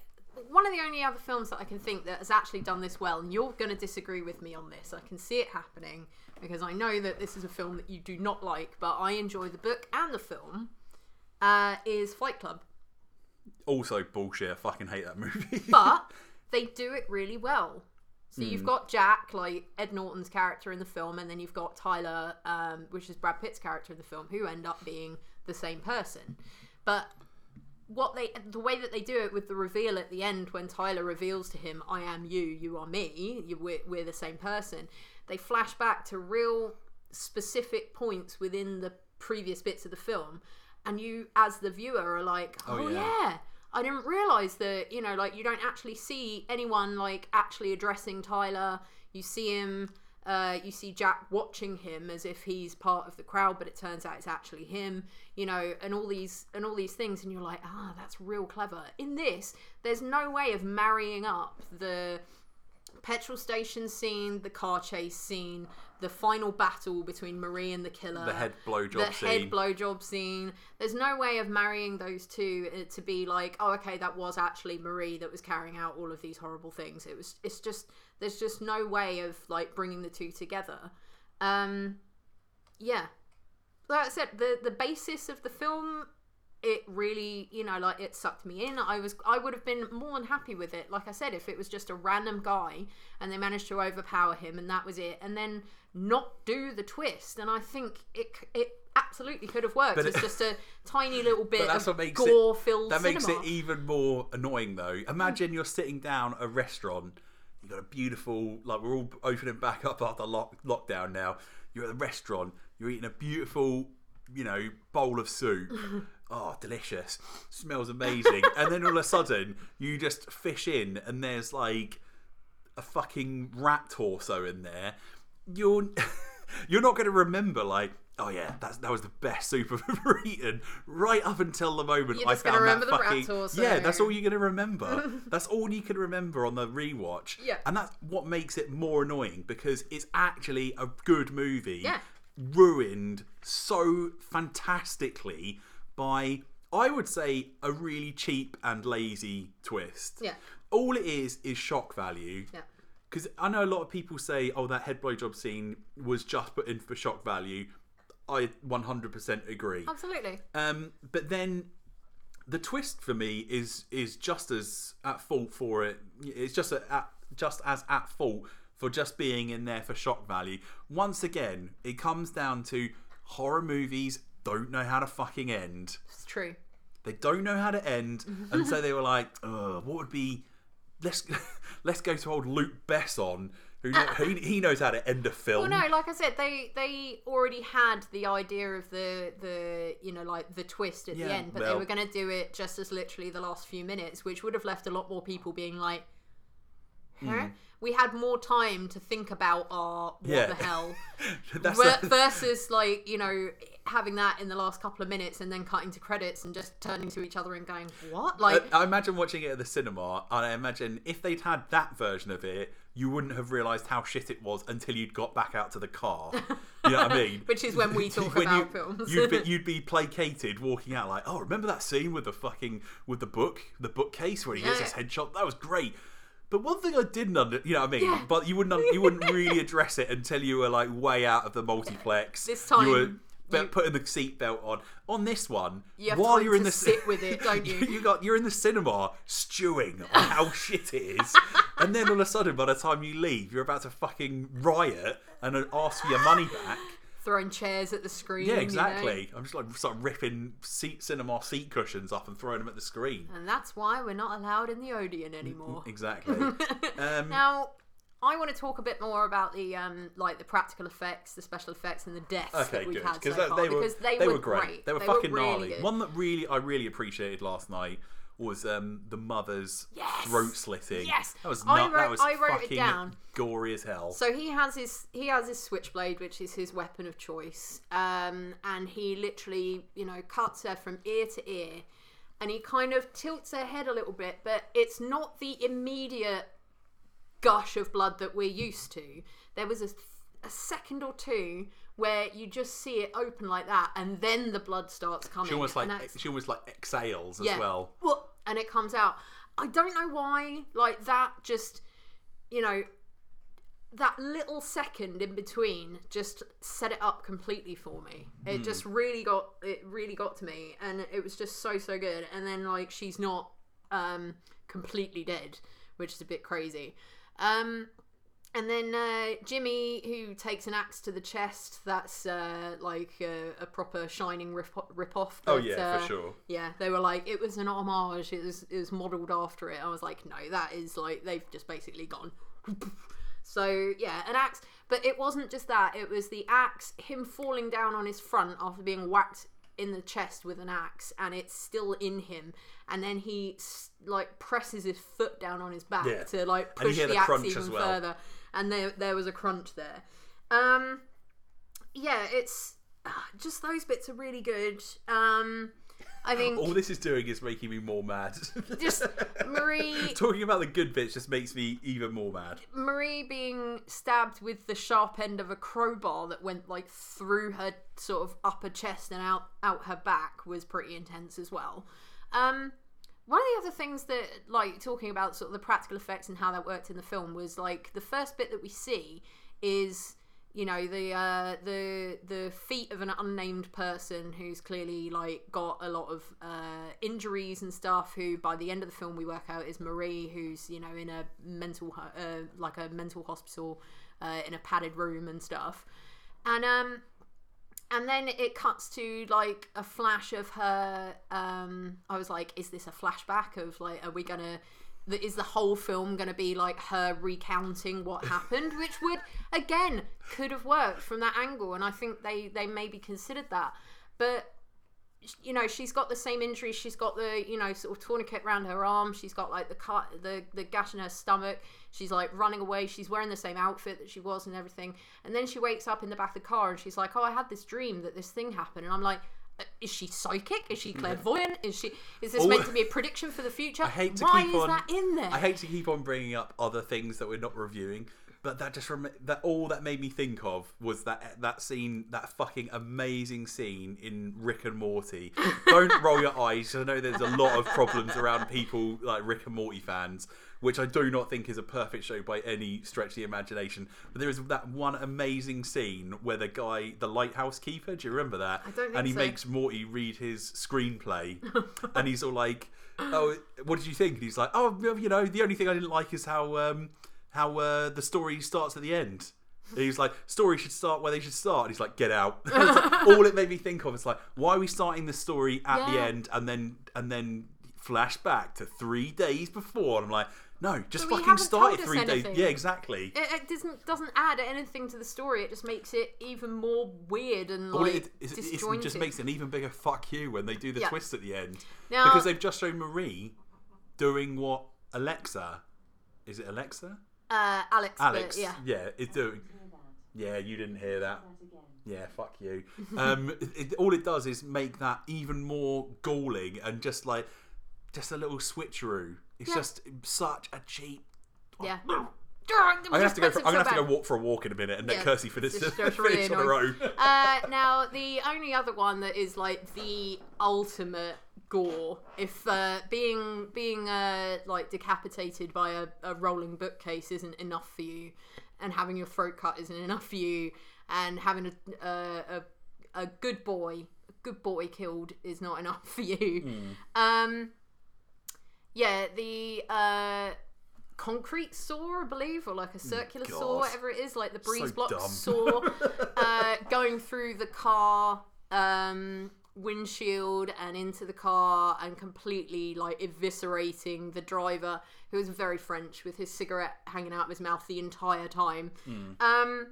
[SPEAKER 2] one of the only other films that I can think that has actually done this well, and you're going to disagree with me on this. I can see it happening because I know that this is a film that you do not like, but I enjoy the book and the film. Uh, is Fight Club,
[SPEAKER 1] Also bullshit. I fucking hate that movie.
[SPEAKER 2] but they do it really well. So
[SPEAKER 1] Hmm.
[SPEAKER 2] you've got Jack, like Ed Norton's character in the film, and then you've got Tyler, um, which is Brad Pitt's character in the film, who end up being the same person. But what they the way that they do it with the reveal at the end when Tyler reveals to him, "I am you, you are me, you, we're, we're the same person." They flash back to real specific points within the previous bits of the film, and you, as the viewer, are like, "Oh,
[SPEAKER 1] yeah.
[SPEAKER 2] yeah." I didn't realize that you know, like you don't actually see anyone like actually addressing Tyler. You see him Uh, you see Jack watching him as if he's part of the crowd, but it turns out it's actually him. You know, and all these and all these things, and you're like, ah, that's real clever. In this, there's no way of marrying up the petrol station scene, the car chase scene, the final battle between Marie and the killer,
[SPEAKER 1] The head blowjob scene.
[SPEAKER 2] the
[SPEAKER 1] scene.
[SPEAKER 2] head blowjob scene. There's no way of marrying those two uh, to be like, oh, okay, that was actually Marie that was carrying out all of these horrible things. It was. It's just. There's just no way of like bringing the two together. Um, yeah. Like I said, the the basis of the film, it really, you know, like it sucked me in. I was, I would have been more than happy with it. Like I said, if it was just a random guy and they managed to overpower him and that was it, and then not do the twist, and I think it it absolutely could have worked.
[SPEAKER 1] But
[SPEAKER 2] it's
[SPEAKER 1] it-
[SPEAKER 2] just a tiny little bit
[SPEAKER 1] that's
[SPEAKER 2] of
[SPEAKER 1] what makes it-
[SPEAKER 2] gore-filled
[SPEAKER 1] That makes
[SPEAKER 2] cinema.
[SPEAKER 1] it even more annoying, though. Mm. Imagine you're sitting down at a restaurant. You got a beautiful, like we're all opening back up after lock, lockdown now. You're at the restaurant. You're eating a beautiful, you know, bowl of soup. oh, delicious! Smells amazing. and then all of a sudden, you just fish in, and there's like a fucking rat torso in there. You're you're not going to remember like. Oh yeah, that's that was the best soup I've ever eaten. Right up until the moment I found that
[SPEAKER 2] remember the rat
[SPEAKER 1] fucking
[SPEAKER 2] torso.
[SPEAKER 1] yeah. That's all you're gonna remember. that's all you can remember on the rewatch.
[SPEAKER 2] Yeah.
[SPEAKER 1] and that's what makes it more annoying because it's actually a good movie.
[SPEAKER 2] Yeah.
[SPEAKER 1] ruined so fantastically by I would say a really cheap and lazy twist.
[SPEAKER 2] Yeah.
[SPEAKER 1] all it is is shock value.
[SPEAKER 2] Yeah.
[SPEAKER 1] Because I know a lot of people say, "Oh, that head blowjob scene was just put in for shock value." I 100% agree.
[SPEAKER 2] Absolutely.
[SPEAKER 1] Um, but then the twist for me is is just as at fault for it. It's just a, at, just as at fault for just being in there for shock value. Once again, it comes down to horror movies don't know how to fucking end.
[SPEAKER 2] It's true.
[SPEAKER 1] They don't know how to end, and so they were like, Ugh, "What would be? Let's let's go to old Luc Besson, who, know, who he knows how to end a film."
[SPEAKER 2] Well, no, like I said, they they already had the idea of the the you know like the twist at the
[SPEAKER 1] Yeah,
[SPEAKER 2] end, but they were going to do it just as literally the last few minutes, which would have left a lot more people being like, "Huh?" We had more time to think about our what
[SPEAKER 1] Hmm. Yeah.
[SPEAKER 2] the hell
[SPEAKER 1] That's
[SPEAKER 2] ver-
[SPEAKER 1] the-
[SPEAKER 2] versus like you know having that in the last couple of minutes and then cutting to credits and just turning to each other and going what like
[SPEAKER 1] I, I imagine watching it at the cinema, and I imagine if they'd had that version of it, you wouldn't have realised how shit it was until you'd got back out to the car. You know what I mean?
[SPEAKER 2] Which is when we talk
[SPEAKER 1] When
[SPEAKER 2] about
[SPEAKER 1] you,
[SPEAKER 2] films.
[SPEAKER 1] You'd be, you'd be placated walking out like, oh, remember that scene with the fucking with the book, the bookcase where he gets
[SPEAKER 2] Yeah.
[SPEAKER 1] his headshot? That was great. But one thing I didn't under, you know what I mean?
[SPEAKER 2] Yeah.
[SPEAKER 1] But you wouldn't, you wouldn't really address it until you were like way out of the multiplex.
[SPEAKER 2] This time,
[SPEAKER 1] you were
[SPEAKER 2] you-
[SPEAKER 1] putting the seatbelt on. On this one,
[SPEAKER 2] You
[SPEAKER 1] while you're in the
[SPEAKER 2] sit with it, don't you?
[SPEAKER 1] you got you're in the cinema stewing on how shit it is, and then all of a sudden, by the time you leave, you're about to fucking riot and ask for your money back.
[SPEAKER 2] throwing chairs at the screen
[SPEAKER 1] Yeah,
[SPEAKER 2] you know?
[SPEAKER 1] exactly. I'm just like sort of ripping seat cinema seat cushions up and throwing them at the screen.
[SPEAKER 2] And that's why we're not allowed in the Odeon anymore.
[SPEAKER 1] Exactly. Um,
[SPEAKER 2] Now, I want to talk a bit more about the um, like the practical effects, the special effects, and the deaths
[SPEAKER 1] Okay,
[SPEAKER 2] that we've
[SPEAKER 1] good.
[SPEAKER 2] had so
[SPEAKER 1] Because
[SPEAKER 2] far
[SPEAKER 1] they were
[SPEAKER 2] because they,
[SPEAKER 1] they
[SPEAKER 2] were
[SPEAKER 1] were great. They were
[SPEAKER 2] They
[SPEAKER 1] fucking
[SPEAKER 2] really
[SPEAKER 1] gnarly.
[SPEAKER 2] good.
[SPEAKER 1] One that really I really appreciated last night was um, the mother's
[SPEAKER 2] Yes!
[SPEAKER 1] throat slitting.
[SPEAKER 2] Yes!
[SPEAKER 1] that was
[SPEAKER 2] I
[SPEAKER 1] nut- that
[SPEAKER 2] wrote-
[SPEAKER 1] was
[SPEAKER 2] I wrote it down.
[SPEAKER 1] gory as hell.
[SPEAKER 2] So he has his he has his switchblade, which is his weapon of choice, um, and he literally you know cuts her from ear to ear, and he kind of tilts her head a little bit, but it's not the immediate gush of blood that we're used to. There was a, a second or two where you just see it open like that, and then the blood starts coming.
[SPEAKER 1] she almost like she almost like exhales as
[SPEAKER 2] yeah.
[SPEAKER 1] well.
[SPEAKER 2] And it comes out. I don't know why. Like that, just you know, that little second in between just set it up completely for me. It
[SPEAKER 1] Hmm.
[SPEAKER 2] just really got it really got to me, and it was just so so good. And then like she's not um completely dead, which is a bit crazy. Um, and then uh, Jimmy, who takes an axe to the chest, that's uh, like a, a proper Shining rip off.
[SPEAKER 1] Oh, yeah, for sure.
[SPEAKER 2] Yeah, they were like it was an homage. It was it was modelled after it. I was like, no, that is like they've just basically gone. so yeah, an axe. But it wasn't just that. It was the axe, him falling down on his front after being whacked in the chest with an axe, and it's still in him. And then he like presses his foot down on his back
[SPEAKER 1] Yeah.
[SPEAKER 2] to like push the,
[SPEAKER 1] the
[SPEAKER 2] axe even
[SPEAKER 1] well.
[SPEAKER 2] further. and there there was a crunch there. Um, yeah, it's ah, just those bits are really good. Um, I think
[SPEAKER 1] All this is doing is making me more mad.
[SPEAKER 2] just Marie
[SPEAKER 1] Talking about the good bits just makes me even more mad.
[SPEAKER 2] Marie being stabbed with the sharp end of a crowbar that went like through her sort of upper chest and out out her back was pretty intense as well. Um, one of the other things that like talking about sort of the practical effects and how that worked in the film was like the first bit that we see is you know the uh, the the feet of an unnamed person who's clearly like got a lot of uh, injuries and stuff. Who by the end of the film we work out is Marie, who's you know in a mental uh, like a mental hospital uh, in a padded room and stuff, and um and then it cuts to like a flash of her um i was like is this a flashback of like are we gonna th- is the whole film gonna be like her recounting what happened which would again could have worked from that angle and i think they they maybe considered that. But you know she's got the same injuries she's got the you know sort of tourniquet around her arm she's got like the cut the the gash in her stomach she's like running away she's wearing the same outfit that she was and everything and then she wakes up in the back of the car and she's like oh i had this dream that this thing happened and i'm like is she psychic is she clairvoyant is she is this
[SPEAKER 1] Oh.
[SPEAKER 2] meant to be a prediction for the future
[SPEAKER 1] I hate to
[SPEAKER 2] why
[SPEAKER 1] keep
[SPEAKER 2] is
[SPEAKER 1] on.
[SPEAKER 2] that in there
[SPEAKER 1] I hate to keep on bringing up other things that we're not reviewing, but that just rem- that all that made me think of was that that scene, that fucking amazing scene in Rick and Morty. Don't roll your eyes. 'cause I know there's a lot of problems around people like Rick and Morty fans, which I do not think is a perfect show by any stretch of the imagination. But there is that one amazing scene where the guy, the lighthouse keeper, do you remember that?
[SPEAKER 2] I don't think
[SPEAKER 1] and he
[SPEAKER 2] so.
[SPEAKER 1] makes Morty read his screenplay, and he's all like, "Oh, what did you think?" And he's like, "Oh, you know, the only thing I didn't like is how um, how uh, the story starts at the end." He's like, "Story should start where they should start." And he's like, "Get out!" It's like, all it made me think of is like, why are we starting the story at the
[SPEAKER 2] Yeah.
[SPEAKER 1] end and then and then flash back to three days before? And I'm like, no, just
[SPEAKER 2] But
[SPEAKER 1] fucking start it three days. Yeah, exactly.
[SPEAKER 2] it, it doesn't doesn't add anything to the story it just makes it even more weird and like
[SPEAKER 1] it, is, it
[SPEAKER 2] disjointed
[SPEAKER 1] just makes an even bigger fuck you when they do the
[SPEAKER 2] Yeah.
[SPEAKER 1] twist at the end.
[SPEAKER 2] Now-
[SPEAKER 1] because they've just shown Marie doing what Alexa, is it Alexa?
[SPEAKER 2] uh, alex,
[SPEAKER 1] Alex,
[SPEAKER 2] yeah
[SPEAKER 1] it's doing. Yeah, you didn't hear that. Yeah, fuck you. Um, it, all it does is make that even more galling and just like just a little switcheroo. It's
[SPEAKER 2] Yeah.
[SPEAKER 1] just such a cheap.
[SPEAKER 2] Yeah.
[SPEAKER 1] I'm gonna have to go. For, I'm gonna have to go walk for a walk in a minute and let
[SPEAKER 2] Yeah,
[SPEAKER 1] Kirsty finish,
[SPEAKER 2] it's
[SPEAKER 1] finish
[SPEAKER 2] really
[SPEAKER 1] on her own.
[SPEAKER 2] Uh, now, the only other one that is like the ultimate gore, if uh, being being uh, like decapitated by a, a rolling bookcase isn't enough for you, and having your throat cut isn't enough for you, and having a a, a, a good boy, a good boy killed is not enough for you.
[SPEAKER 1] Hmm.
[SPEAKER 2] Um, yeah, the uh, concrete saw, I believe, or like a circular saw, whatever it is, like the breeze
[SPEAKER 1] So
[SPEAKER 2] block
[SPEAKER 1] dumb.
[SPEAKER 2] saw, uh, going through the car um, windshield and into the car and completely like eviscerating the driver, who was very French with his cigarette hanging out of his mouth the entire time. Um,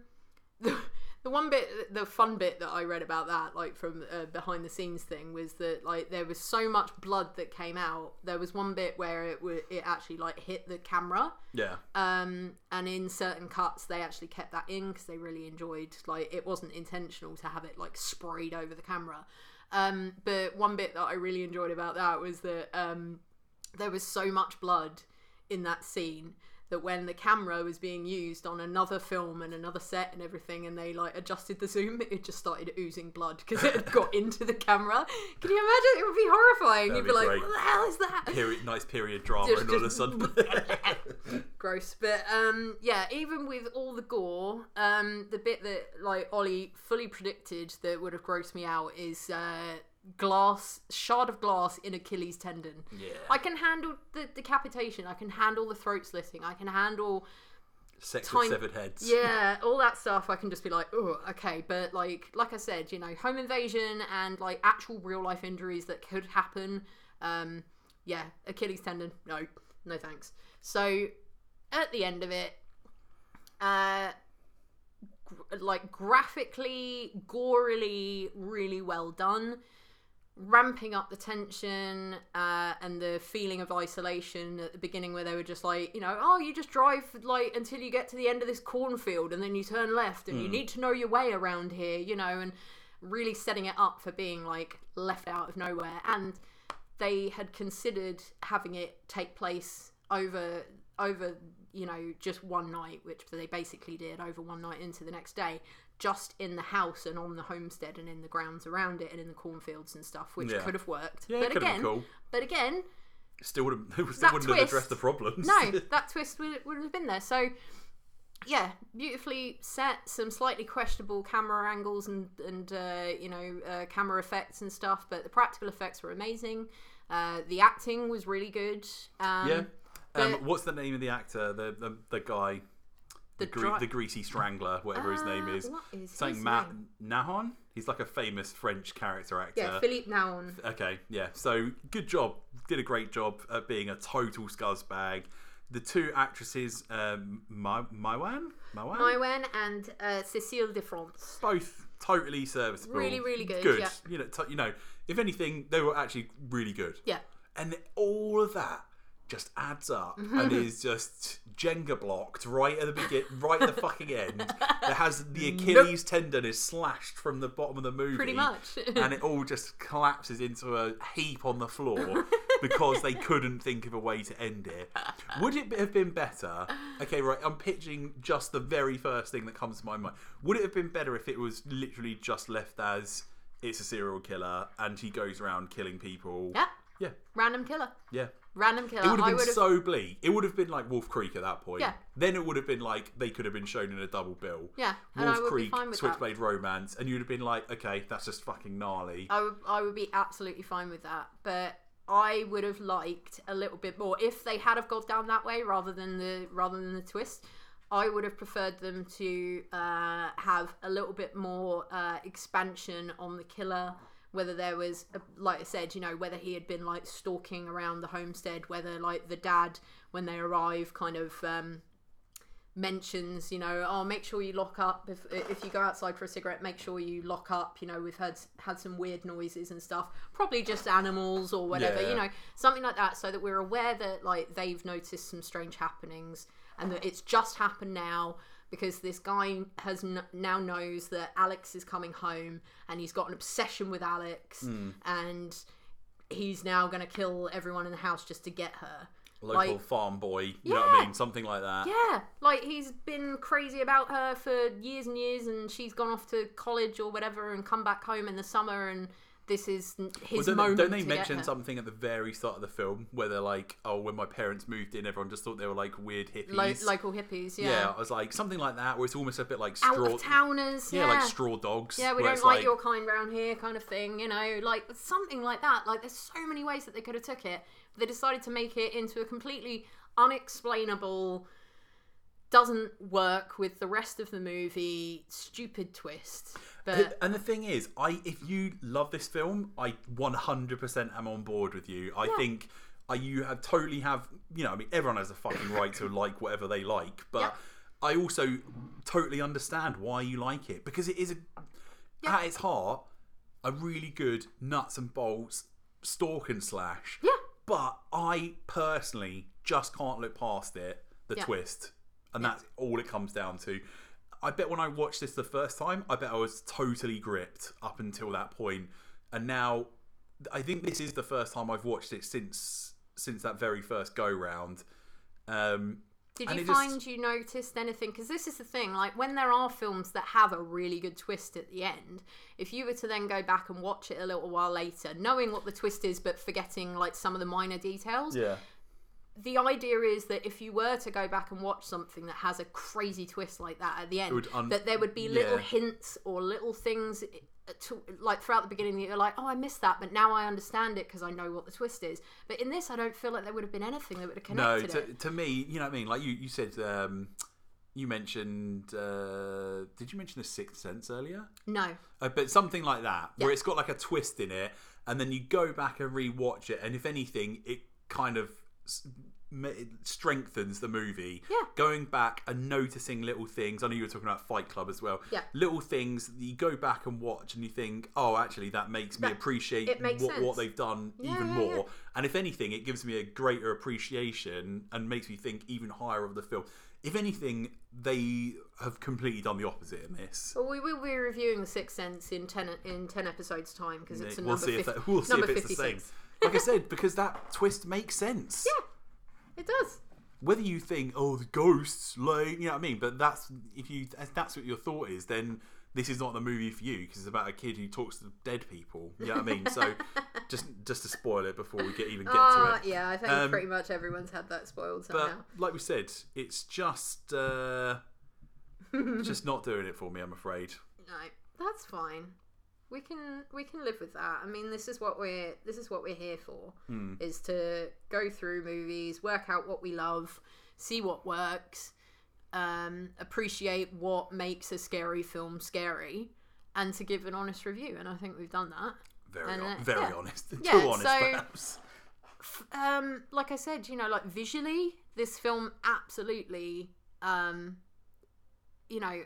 [SPEAKER 2] the, the one bit, the fun bit that I read about that, like from uh, behind the scenes thing, was that like there was so much blood that came out. There was one bit where it w- it actually like hit the camera,
[SPEAKER 1] Yeah.
[SPEAKER 2] um, and in certain cuts they actually kept that in because they really enjoyed like it wasn't intentional to have it like sprayed over the camera. Um, but one bit that I really enjoyed about that was that um, there was so much blood in that scene that when the camera was being used on another film and another set and everything and they like adjusted the zoom it just started oozing blood because it had got into the camera. Can you imagine? It would be horrifying.
[SPEAKER 1] That'd
[SPEAKER 2] you'd
[SPEAKER 1] be
[SPEAKER 2] be like
[SPEAKER 1] great.
[SPEAKER 2] what the hell is that?
[SPEAKER 1] Period, nice period drama,
[SPEAKER 2] Just-
[SPEAKER 1] and all of a sudden.
[SPEAKER 2] gross. But um yeah even with all the gore um the bit that like ollie fully predicted that would have grossed me out is uh glass shard of glass in achilles tendon
[SPEAKER 1] Yeah.
[SPEAKER 2] i can handle the decapitation i can handle the throat slitting i can handle
[SPEAKER 1] Sex with severed heads.
[SPEAKER 2] yeah all that stuff i can just be like oh okay but like like i said you know home invasion and like actual real life injuries that could happen um yeah achilles tendon no no thanks so at the end of it uh gr- like graphically gorily really well done ramping up the tension uh, and the feeling of isolation at the beginning where they were just like you know oh you just drive like until you get to the end of this cornfield and then you turn left and you need to know your way around here you know and really setting it up for being like left out of nowhere. And they had considered having it take place over over you know just one night which they basically did over one night into the next day just in the house and on the homestead and in the grounds around it and in the cornfields and stuff which
[SPEAKER 1] Yeah.
[SPEAKER 2] could have worked
[SPEAKER 1] Yeah,
[SPEAKER 2] but
[SPEAKER 1] could have
[SPEAKER 2] again
[SPEAKER 1] been cool.
[SPEAKER 2] but again
[SPEAKER 1] Still wouldn't, still
[SPEAKER 2] That
[SPEAKER 1] wouldn't have
[SPEAKER 2] twist-
[SPEAKER 1] addressed the problems.
[SPEAKER 2] no, that twist would, would have been there. So, yeah, beautifully set. Some slightly questionable camera angles and and uh, you know uh, camera effects and stuff, but the practical effects were amazing. Uh, the acting was really good. Um,
[SPEAKER 1] yeah. Um,
[SPEAKER 2] the-
[SPEAKER 1] what's the name of the actor? The the, the guy, the,
[SPEAKER 2] The
[SPEAKER 1] gre- the greasy strangler, whatever his name
[SPEAKER 2] Uh,
[SPEAKER 1] is.
[SPEAKER 2] what is
[SPEAKER 1] Something
[SPEAKER 2] his
[SPEAKER 1] Matt
[SPEAKER 2] name?
[SPEAKER 1] Nahon. He's like a famous French character actor.
[SPEAKER 2] Yeah, Philippe Nahon.
[SPEAKER 1] Okay, yeah. So good job. Did a great job at being a total scuzzbag. The two actresses, um, My Maiwan, Maiwan,
[SPEAKER 2] Maïwenn and uh, Cécile de France.
[SPEAKER 1] both totally serviceable.
[SPEAKER 2] Really, really good,
[SPEAKER 1] Good.
[SPEAKER 2] yeah.
[SPEAKER 1] You know, t- you know. If anything, they were actually really good.
[SPEAKER 2] Yeah.
[SPEAKER 1] And all of that just adds up and is just Jenga blocked right at the begin, right at the fucking end. It has the Achilles tendon is slashed from the bottom of the movie,
[SPEAKER 2] Pretty much.
[SPEAKER 1] and it all just collapses into a heap on the floor because they couldn't think of a way to end it. Would it have been better? Okay, right. I'm pitching just the very first thing that comes to my mind. Would it have been better if it was literally just left as it's a serial killer and he goes around killing people?
[SPEAKER 2] Yeah,
[SPEAKER 1] Yeah,
[SPEAKER 2] random killer.
[SPEAKER 1] yeah.
[SPEAKER 2] Random killer.
[SPEAKER 1] It would have been so bleak. It would have been like Wolf Creek at that point.
[SPEAKER 2] Yeah.
[SPEAKER 1] Then it would have been like they could have been shown in a double bill.
[SPEAKER 2] Yeah, and
[SPEAKER 1] Wolf
[SPEAKER 2] I would be
[SPEAKER 1] Creek,
[SPEAKER 2] with that.
[SPEAKER 1] Switchblade Romance, and you'd have been like, okay, that's just fucking gnarly.
[SPEAKER 2] I would, I would be absolutely fine with that. But I would have liked a little bit more if they had have gone down that way rather than the rather than the twist. I would have preferred them to uh, have a little bit more uh, expansion on the killer. Whether there was, like I said, you know, whether he had been like stalking around the homestead, whether like the dad, when they arrive, kind of um, mentions, you know, oh, make sure you lock up if if you go outside for a cigarette, make sure you lock up. You know, we've had had some weird noises and stuff, probably just animals or whatever.
[SPEAKER 1] Yeah.
[SPEAKER 2] You know, something like that, so that we're aware that like they've noticed some strange happenings and that it's just happened now because this guy has n- now knows that Alex is coming home and he's got an obsession with Alex hmm. and he's now going to kill everyone in the house just to get her.
[SPEAKER 1] Local
[SPEAKER 2] like-
[SPEAKER 1] farm boy, you know what I mean? Something like that.
[SPEAKER 2] Yeah, like he's been crazy about her for years and years, and she's gone off to college or whatever, and come back home in the summer, and this is n-
[SPEAKER 1] Well,
[SPEAKER 2] his
[SPEAKER 1] don't,
[SPEAKER 2] moment.
[SPEAKER 1] don't they
[SPEAKER 2] to get
[SPEAKER 1] mention something at the very start of the film where they're like, "Oh, when my parents moved in, everyone just thought they were like weird hippies."
[SPEAKER 2] Lo- local hippies?
[SPEAKER 1] yeah.
[SPEAKER 2] Yeah,
[SPEAKER 1] I was like something like that, where it's almost a bit like straw.
[SPEAKER 2] towners.
[SPEAKER 1] yeah,
[SPEAKER 2] Yeah,
[SPEAKER 1] like straw dogs.
[SPEAKER 2] Yeah, we don't
[SPEAKER 1] it's
[SPEAKER 2] like, your kind round here, kind of thing. You know, like something like that. Like there's so many ways that they could have took it. They decided to make it into a completely unexplainable, doesn't work with the rest of the movie, stupid twist. But
[SPEAKER 1] And the thing is, I if you love this film, I 100% am on board with you. I think uh, you have totally have, you know, I mean, everyone has a fucking right to like whatever they like, but
[SPEAKER 2] Yeah.
[SPEAKER 1] I also totally understand why you like it because it is a,
[SPEAKER 2] Yeah.
[SPEAKER 1] at its heart a really good nuts and bolts stalk and slash.
[SPEAKER 2] yeah,
[SPEAKER 1] But I personally just can't look past it, the
[SPEAKER 2] Yeah.
[SPEAKER 1] twist. And that's all it comes down to. I bet when I watched this the first time, I bet I was totally gripped up until that point. And now I think this is the first time I've watched it since since that very first go round. Um
[SPEAKER 2] Did
[SPEAKER 1] and
[SPEAKER 2] you
[SPEAKER 1] it just-
[SPEAKER 2] find you noticed anything? Because this is the thing, like when there are films that have a really good twist at the end, if you were to then go back and watch it a little while later, knowing what the twist is but forgetting like some of the minor details,
[SPEAKER 1] Yeah.
[SPEAKER 2] The idea is that if you were to go back and watch something that has a crazy twist like that at the end,
[SPEAKER 1] un-
[SPEAKER 2] that there would be little
[SPEAKER 1] yeah.
[SPEAKER 2] hints or little things. To, like throughout the beginning, you're like, oh, I missed that, but now I understand it because I know what the twist is. But in this, I don't feel like there would have been anything that would have
[SPEAKER 1] No,
[SPEAKER 2] connected
[SPEAKER 1] to,
[SPEAKER 2] it.
[SPEAKER 1] to me, you know what I mean? Like you, you said um you mentioned uh did you mention the sixth sense earlier?
[SPEAKER 2] No,
[SPEAKER 1] Uh, but something like that, where it's got like a twist in it, and then you go back and re-watch it, and if anything, it kind of s- ma- it strengthens the movie.
[SPEAKER 2] Yeah.
[SPEAKER 1] Going back and noticing little things. I know you were talking about Fight Club as well.
[SPEAKER 2] Yeah.
[SPEAKER 1] Little things that you go back and watch and you think, oh, actually, that makes me
[SPEAKER 2] That-
[SPEAKER 1] appreciate
[SPEAKER 2] makes
[SPEAKER 1] what, what they've done
[SPEAKER 2] Yeah,
[SPEAKER 1] even
[SPEAKER 2] yeah,
[SPEAKER 1] more.
[SPEAKER 2] yeah.
[SPEAKER 1] And if anything, it gives me a greater appreciation and makes me think even higher of the film. If anything, they have completely done the opposite in this.
[SPEAKER 2] Well, we will be reviewing The Sixth Sense in ten in ten episodes time because it's a
[SPEAKER 1] we'll
[SPEAKER 2] number,
[SPEAKER 1] see if
[SPEAKER 2] 50,
[SPEAKER 1] that, we'll see
[SPEAKER 2] number
[SPEAKER 1] if it's the same.
[SPEAKER 2] 56.
[SPEAKER 1] Like I said, because that twist makes sense.
[SPEAKER 2] Yeah, it does.
[SPEAKER 1] Whether you think, oh, the ghosts, like, you know what I mean? But that's if you if that's what your thought is, then this is not the movie for you because it's about a kid who talks to dead people. You know what I mean? So just just to spoil it before we get even get to it.
[SPEAKER 2] yeah, I think
[SPEAKER 1] Um,
[SPEAKER 2] pretty much everyone's had that spoiled
[SPEAKER 1] But
[SPEAKER 2] somehow.
[SPEAKER 1] like we said, it's just uh, just not doing it for me. I'm afraid.
[SPEAKER 2] No, that's fine. We can we can live with that. I mean, this is what we're this is what we're here for.
[SPEAKER 1] Hmm.
[SPEAKER 2] Is to go through movies, work out what we love, see what works, um, appreciate what makes a scary film scary, and to give an honest review. And I think we've done that.
[SPEAKER 1] Very
[SPEAKER 2] And, uh,
[SPEAKER 1] very
[SPEAKER 2] yeah.
[SPEAKER 1] honest. Too
[SPEAKER 2] Yeah,
[SPEAKER 1] honest,
[SPEAKER 2] so-
[SPEAKER 1] perhaps.
[SPEAKER 2] um like i said you know like visually this film absolutely um you know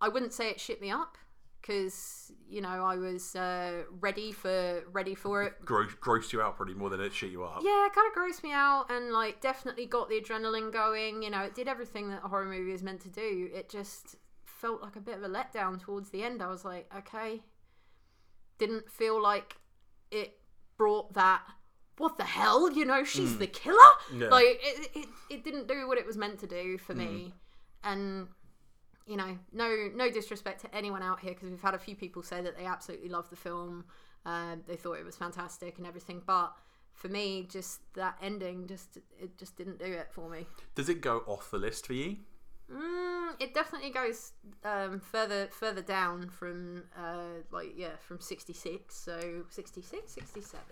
[SPEAKER 2] i wouldn't say it shit me up because you know i was uh ready for ready for it
[SPEAKER 1] Gross, grossed you out probably more than it shit you up.
[SPEAKER 2] yeah, it kind of grossed me out and like definitely got the adrenaline going. You know, it did everything that a horror movie is meant to do. It just felt like a bit of a letdown towards the end. I was like, okay, didn't feel like it brought that. What the hell? You know, she's the killer.
[SPEAKER 1] Yeah.
[SPEAKER 2] Like it, it, it didn't do what it was meant to do for me. And you know, no no disrespect to anyone out here because we've had a few people say that they absolutely love the film. Um, they thought it was fantastic and everything, but for me, just that ending, just it just didn't do it for me.
[SPEAKER 1] Does it go off the list for you?
[SPEAKER 2] Mm, it definitely goes um, further further down from uh, like yeah from 66 so 66 67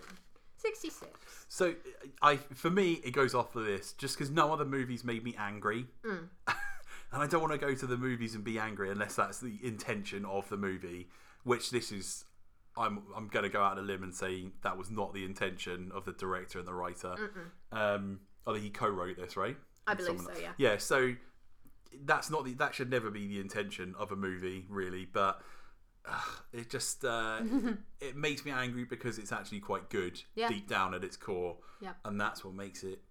[SPEAKER 2] 66
[SPEAKER 1] So, I for me, it goes off the list just because no other movies made me angry,
[SPEAKER 2] Mm.
[SPEAKER 1] and I don't want to go to the movies and be angry unless that's the intention of the movie. Which this is, I'm I'm going to go out on a limb and say that was not the intention of the director and the writer. Um, although he co-wrote this, right?
[SPEAKER 2] I believe
[SPEAKER 1] Someone-
[SPEAKER 2] so yeah
[SPEAKER 1] Yeah, so that's not the that should never be the intention of a movie, really. But uh, it just uh, it makes me angry because it's actually quite good
[SPEAKER 2] Yeah.
[SPEAKER 1] deep down at its core,
[SPEAKER 2] yeah
[SPEAKER 1] and that's what makes it.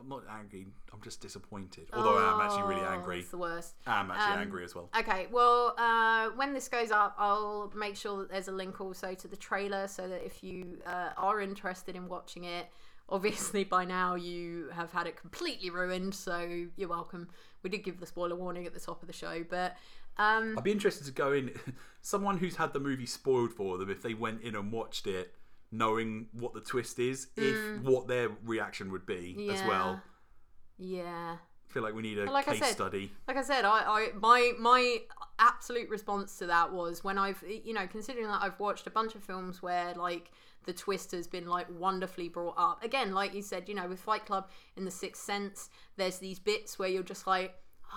[SPEAKER 1] I'm not angry. I'm just disappointed. Although I am actually really
[SPEAKER 2] Oh,
[SPEAKER 1] angry.
[SPEAKER 2] it's the worst
[SPEAKER 1] I'm actually
[SPEAKER 2] Um,
[SPEAKER 1] angry as well.
[SPEAKER 2] Okay, well, uh, when this goes up, I'll make sure that there's a link also to the trailer so that if you uh, are interested in watching it, obviously by now you have had it completely ruined, so you're welcome. We did give the spoiler warning at the top of the show, but um,
[SPEAKER 1] I'd be interested to go in. Someone who's had the movie spoiled for them, if they went in and watched it, knowing what the twist is, if what their reaction would be as
[SPEAKER 2] Mm.
[SPEAKER 1] well.
[SPEAKER 2] Yeah.
[SPEAKER 1] I feel like we need a
[SPEAKER 2] like I
[SPEAKER 1] case
[SPEAKER 2] said,
[SPEAKER 1] study.
[SPEAKER 2] like I said, I, I my my absolute response to that was when I've you know considering that I've watched a bunch of films where like the twist has been like wonderfully brought up. Again, like you said, you know, with Fight Club in The Sixth Sense, there's these bits where you're just like,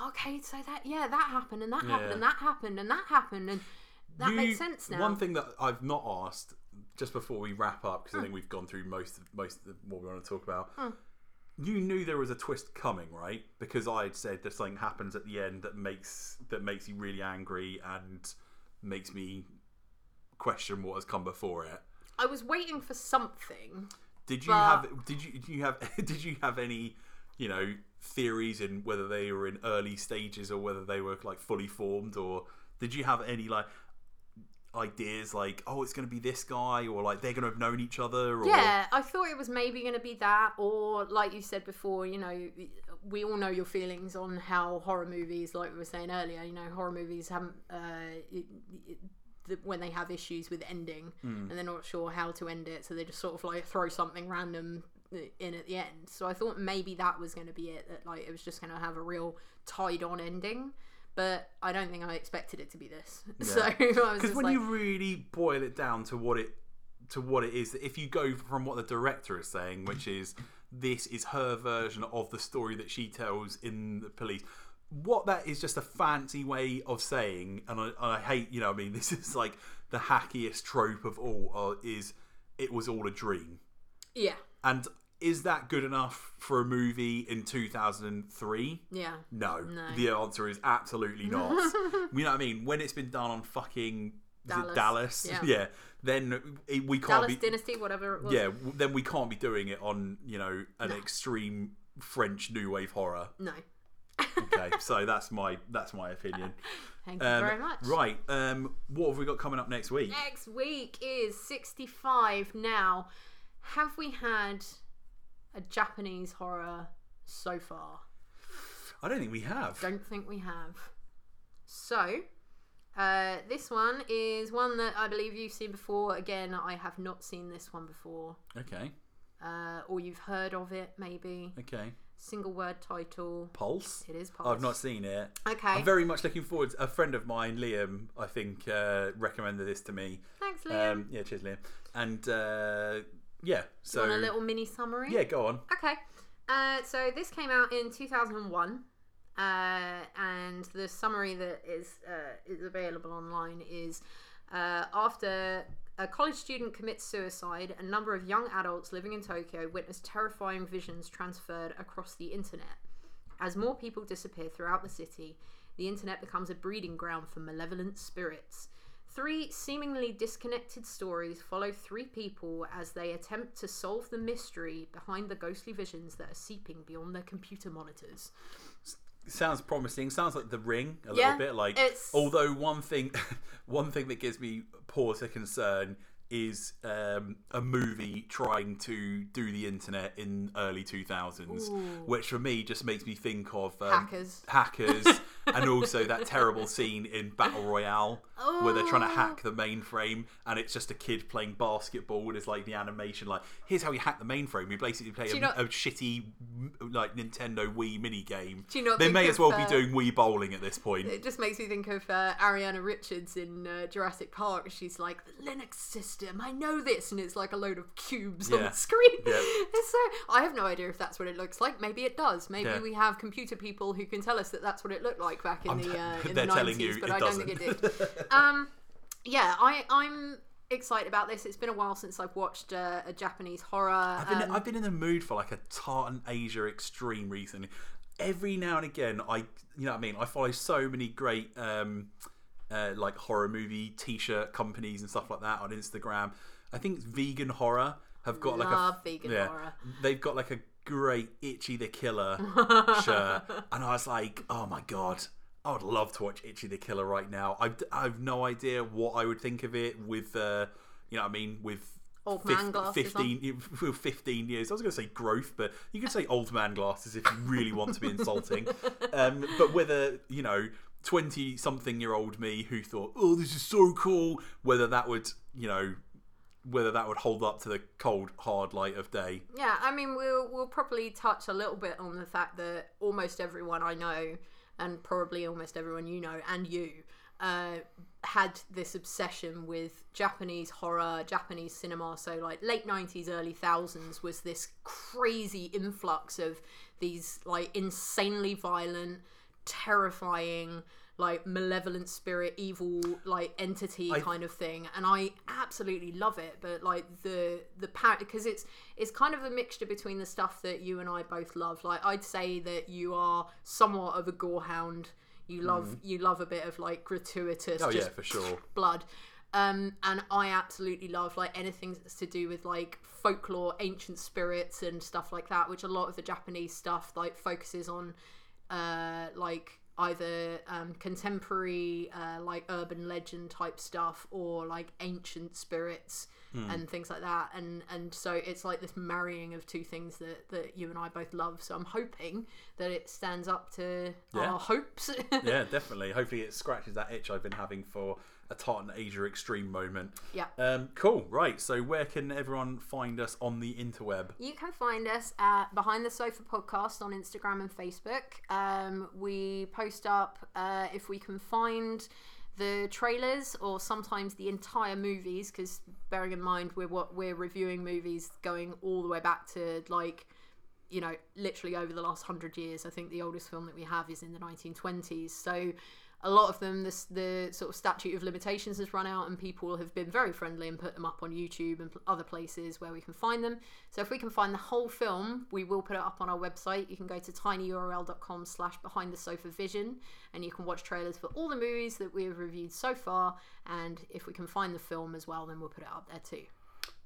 [SPEAKER 2] okay, so that yeah, that happened and that happened and that happened and that happened and that
[SPEAKER 1] You-
[SPEAKER 2] makes sense now.
[SPEAKER 1] One thing that I've not asked just before we wrap up because I think we've gone through most of most of what we want to talk about. You knew there was a twist coming, right? Because I had said that something happens at the end that makes that makes you really angry and makes me question what has come before it.
[SPEAKER 2] I was waiting for something.
[SPEAKER 1] Did you
[SPEAKER 2] But-
[SPEAKER 1] have did you did you have did you have any you know theories in whether they were in early stages or whether they were like fully formed or did you have any like ideas like oh it's going to be this guy or like they're going to have known each other or
[SPEAKER 2] Yeah, I thought it was maybe going to be that, or like you said before, you know, we all know your feelings on how horror movies, like we were saying earlier, you know, horror movies haven't, uh, it, it, when they have issues with ending and they're not sure how to end it, so they just sort of like throw something random in at the end. So I thought maybe that was going to be it, that like it was just going to have a real tied on ending. But I don't think I expected it to be this. So
[SPEAKER 1] because when
[SPEAKER 2] like,
[SPEAKER 1] you really boil it down to what it to what it is if you go from what the director is saying which is this is her version of the story that she tells in the police what that is just a fancy way of saying and I, and I hate you know I mean this is like the hackiest trope of all uh, is it was all a dream.
[SPEAKER 2] Yeah,
[SPEAKER 1] and is that good enough for a movie in 2003?
[SPEAKER 2] Yeah.
[SPEAKER 1] No.
[SPEAKER 2] No.
[SPEAKER 1] The answer is absolutely not. you know what I mean? When it's been done on fucking
[SPEAKER 2] Dallas.
[SPEAKER 1] Dallas?
[SPEAKER 2] Yeah.
[SPEAKER 1] Then it, we can't
[SPEAKER 2] Dallas
[SPEAKER 1] be.
[SPEAKER 2] Dynasty, whatever it was.
[SPEAKER 1] Yeah. Then we can't be doing it on you know an extreme French new wave horror.
[SPEAKER 2] No.
[SPEAKER 1] Okay. so that's my that's my opinion.
[SPEAKER 2] Thank you
[SPEAKER 1] Um,
[SPEAKER 2] very much.
[SPEAKER 1] Right. Um. What have we got coming up next week?
[SPEAKER 2] Next week is 65. Now, have we had a Japanese horror so far?
[SPEAKER 1] I don't think we have.
[SPEAKER 2] Don't think we have. So, uh, this one is one that I believe you've seen before. Again, I have not seen this one before.
[SPEAKER 1] Okay.
[SPEAKER 2] Uh, or you've heard of it, maybe.
[SPEAKER 1] Okay.
[SPEAKER 2] Single word title.
[SPEAKER 1] Pulse.
[SPEAKER 2] It is Pulse.
[SPEAKER 1] I've not seen it.
[SPEAKER 2] Okay.
[SPEAKER 1] I'm very much looking forward. To, a friend of mine, Liam, I think, uh, recommended this to me.
[SPEAKER 2] Thanks, Liam.
[SPEAKER 1] Um, yeah, cheers, Liam. And uh, yeah, so
[SPEAKER 2] Want a little mini summary?
[SPEAKER 1] yeah, go on.
[SPEAKER 2] Okay. Uh, so this came out in 2001, uh, and the summary that is uh, is available online is uh, after a college student commits suicide, a number of young adults living in Tokyo witness terrifying visions transferred across the internet. As more people disappear throughout the city, the internet becomes a breeding ground for malevolent spirits. Three seemingly disconnected stories follow three people as they attempt to solve the mystery behind the ghostly visions that are seeping beyond their computer monitors.
[SPEAKER 1] Sounds promising. Sounds like The Ring a
[SPEAKER 2] Yeah,
[SPEAKER 1] little bit. Like,
[SPEAKER 2] it's-
[SPEAKER 1] although one thing, one thing that gives me pause or concern is um, a movie trying to do the internet in early 2000s, which for me just makes me think of um,
[SPEAKER 2] Hackers.
[SPEAKER 1] hackers, and also that terrible scene in Battle Royale where they're trying to
[SPEAKER 2] Oh.
[SPEAKER 1] hack the mainframe, and it's just a kid playing basketball. And it's like the animation, like here's how you hack the mainframe. You basically play a,
[SPEAKER 2] not-
[SPEAKER 1] a shitty like Nintendo Wii mini game.
[SPEAKER 2] Do you not
[SPEAKER 1] they may as well
[SPEAKER 2] uh,
[SPEAKER 1] be doing Wii bowling at this point.
[SPEAKER 2] It just makes me think of uh, Ariana Richards in uh, Jurassic Park. She's like, the Linux system, I know this. And it's like a load of cubes on the screen.
[SPEAKER 1] Yeah.
[SPEAKER 2] So, I have no idea if that's what it looks like. Maybe it does. Maybe
[SPEAKER 1] Yeah.
[SPEAKER 2] we have computer people who can tell us that that's what it looked like back in
[SPEAKER 1] I'm-
[SPEAKER 2] the, uh, in
[SPEAKER 1] they're
[SPEAKER 2] the 90s,
[SPEAKER 1] telling you
[SPEAKER 2] but
[SPEAKER 1] it
[SPEAKER 2] I don't think it did. um, yeah, I, I'm excited about this. It's been a while since I've watched uh, a Japanese horror.
[SPEAKER 1] I've been,
[SPEAKER 2] um,
[SPEAKER 1] I've been in the mood for like a Tartan Asia Extreme recently. Every now and again, I you know what I mean. I follow so many great um, uh, like horror movie T-shirt companies and stuff like that on Instagram. I think Vegan Horror have got like a
[SPEAKER 2] vegan
[SPEAKER 1] yeah,
[SPEAKER 2] horror.
[SPEAKER 1] They've got like a great Ichi the Killer shirt, and I was like, oh my god. I would love to watch Ichi the Killer right now. I've, I've no idea what I would think of it with, uh, you know what I mean, with
[SPEAKER 2] Old
[SPEAKER 1] fif-
[SPEAKER 2] man glasses
[SPEAKER 1] 15, 15 years. I was going to say growth, but you could say old man glasses if you really want to be insulting. Um, but whether, you know, 20 something year old me who thought, oh, this is so cool, whether that would, you know, whether that would hold up to the cold, hard light of day.
[SPEAKER 2] Yeah, I mean, we'll we'll probably touch a little bit on the fact that almost everyone I know, and probably almost everyone you know, and you, uh, had this obsession with Japanese horror, Japanese cinema. So, like late nineties, early thousands was this crazy influx of these like insanely violent, terrifying. Like malevolent spirit, evil like entity
[SPEAKER 1] I-
[SPEAKER 2] kind of thing, and I absolutely love it. But like the the power because it's it's kind of a mixture between the stuff that you and I both love. Like I'd say that you are somewhat of a gorehound. You love you love a bit of like gratuitous,
[SPEAKER 1] Mm. Oh, yeah, for sure.
[SPEAKER 2] blood. Um, and I absolutely love like anything that's to do with like folklore, ancient spirits, and stuff like that. Which a lot of the Japanese stuff like focuses on, uh, like either um, contemporary, uh, like urban legend type stuff, or like ancient spirits
[SPEAKER 1] Hmm.
[SPEAKER 2] and things like that. And and so it's like this marrying of two things that that you and I both love. So I'm hoping that it stands up to
[SPEAKER 1] Yeah.
[SPEAKER 2] our hopes.
[SPEAKER 1] yeah, definitely. Hopefully, it scratches that itch I've been having for a Tartan Asia Extreme moment.
[SPEAKER 2] yeah.
[SPEAKER 1] Um, cool. Right. So, where can everyone find us on the interweb?
[SPEAKER 2] You can find us at Behind the Sofa Podcast on Instagram and Facebook. Um, we post up uh, if we can find the trailers or sometimes the entire movies because bearing in mind we're what we're reviewing movies going all the way back to like you know literally over the last hundred years i think the oldest film that we have is in the 1920s so a lot of them, this, the sort of statute of limitations has run out, and people have been very friendly and put them up on YouTube and other places where we can find them. So if we can find the whole film, we will put it up on our website. You can go to tinyurl.com slash behind the sofa vision, and you can watch trailers for all the movies that we have reviewed so far. And if we can find the film as well, then we'll put it up there too.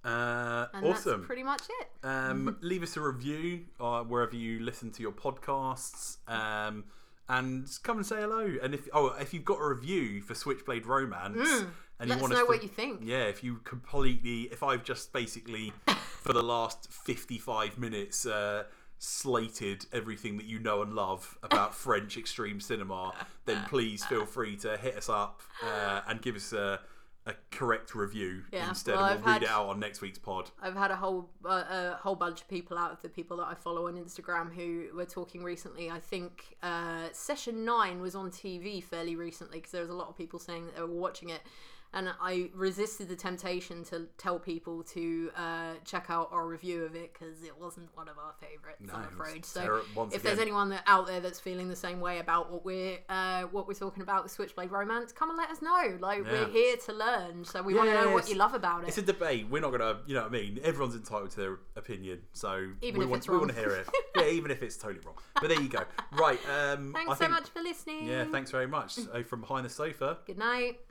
[SPEAKER 1] Uh,
[SPEAKER 2] And
[SPEAKER 1] awesome.
[SPEAKER 2] that's pretty much it.
[SPEAKER 1] Um, leave us a review uh, wherever you listen to your podcasts, um, and come and say hello. And if oh, if you've got a review for Switchblade Romance, and
[SPEAKER 2] Hmm. Let
[SPEAKER 1] you
[SPEAKER 2] us
[SPEAKER 1] want
[SPEAKER 2] know
[SPEAKER 1] to,
[SPEAKER 2] what you think.
[SPEAKER 1] yeah, if you completely, if I've just basically for the last fifty-five minutes. Uh, slated everything that you know and love about French extreme cinema, then please feel free to hit us up uh, and give us a, a correct review
[SPEAKER 2] Yeah,
[SPEAKER 1] instead,
[SPEAKER 2] well,
[SPEAKER 1] and
[SPEAKER 2] I've
[SPEAKER 1] we'll read
[SPEAKER 2] had-
[SPEAKER 1] it out on next week's pod.
[SPEAKER 2] I've had a whole uh, a whole bunch of people out of the people that I follow on Instagram who were talking recently. I think uh, session nine was on TV fairly recently because there was a lot of people saying that they were watching it, and I resisted the temptation to tell people to uh, check out our review of it because it wasn't one of our favorites.
[SPEAKER 1] No,
[SPEAKER 2] I'm afraid. So if there's anyone that out there that's feeling the same way about what we're uh, what we're talking about Switchblade Romance, come and let us know. Like
[SPEAKER 1] Yeah.
[SPEAKER 2] we're here to learn, so we want to know what you love about it.
[SPEAKER 1] It's a debate. We're not gonna, you know what I mean. Everyone's entitled to their opinion, so
[SPEAKER 2] Even
[SPEAKER 1] we
[SPEAKER 2] if
[SPEAKER 1] want
[SPEAKER 2] it's
[SPEAKER 1] we want to hear it. yeah, even if it's totally wrong. But there you go. Right. Um,
[SPEAKER 2] Thanks
[SPEAKER 1] I
[SPEAKER 2] so
[SPEAKER 1] think,
[SPEAKER 2] much for listening.
[SPEAKER 1] Yeah. Thanks very much. So from behind the sofa.
[SPEAKER 2] Good night.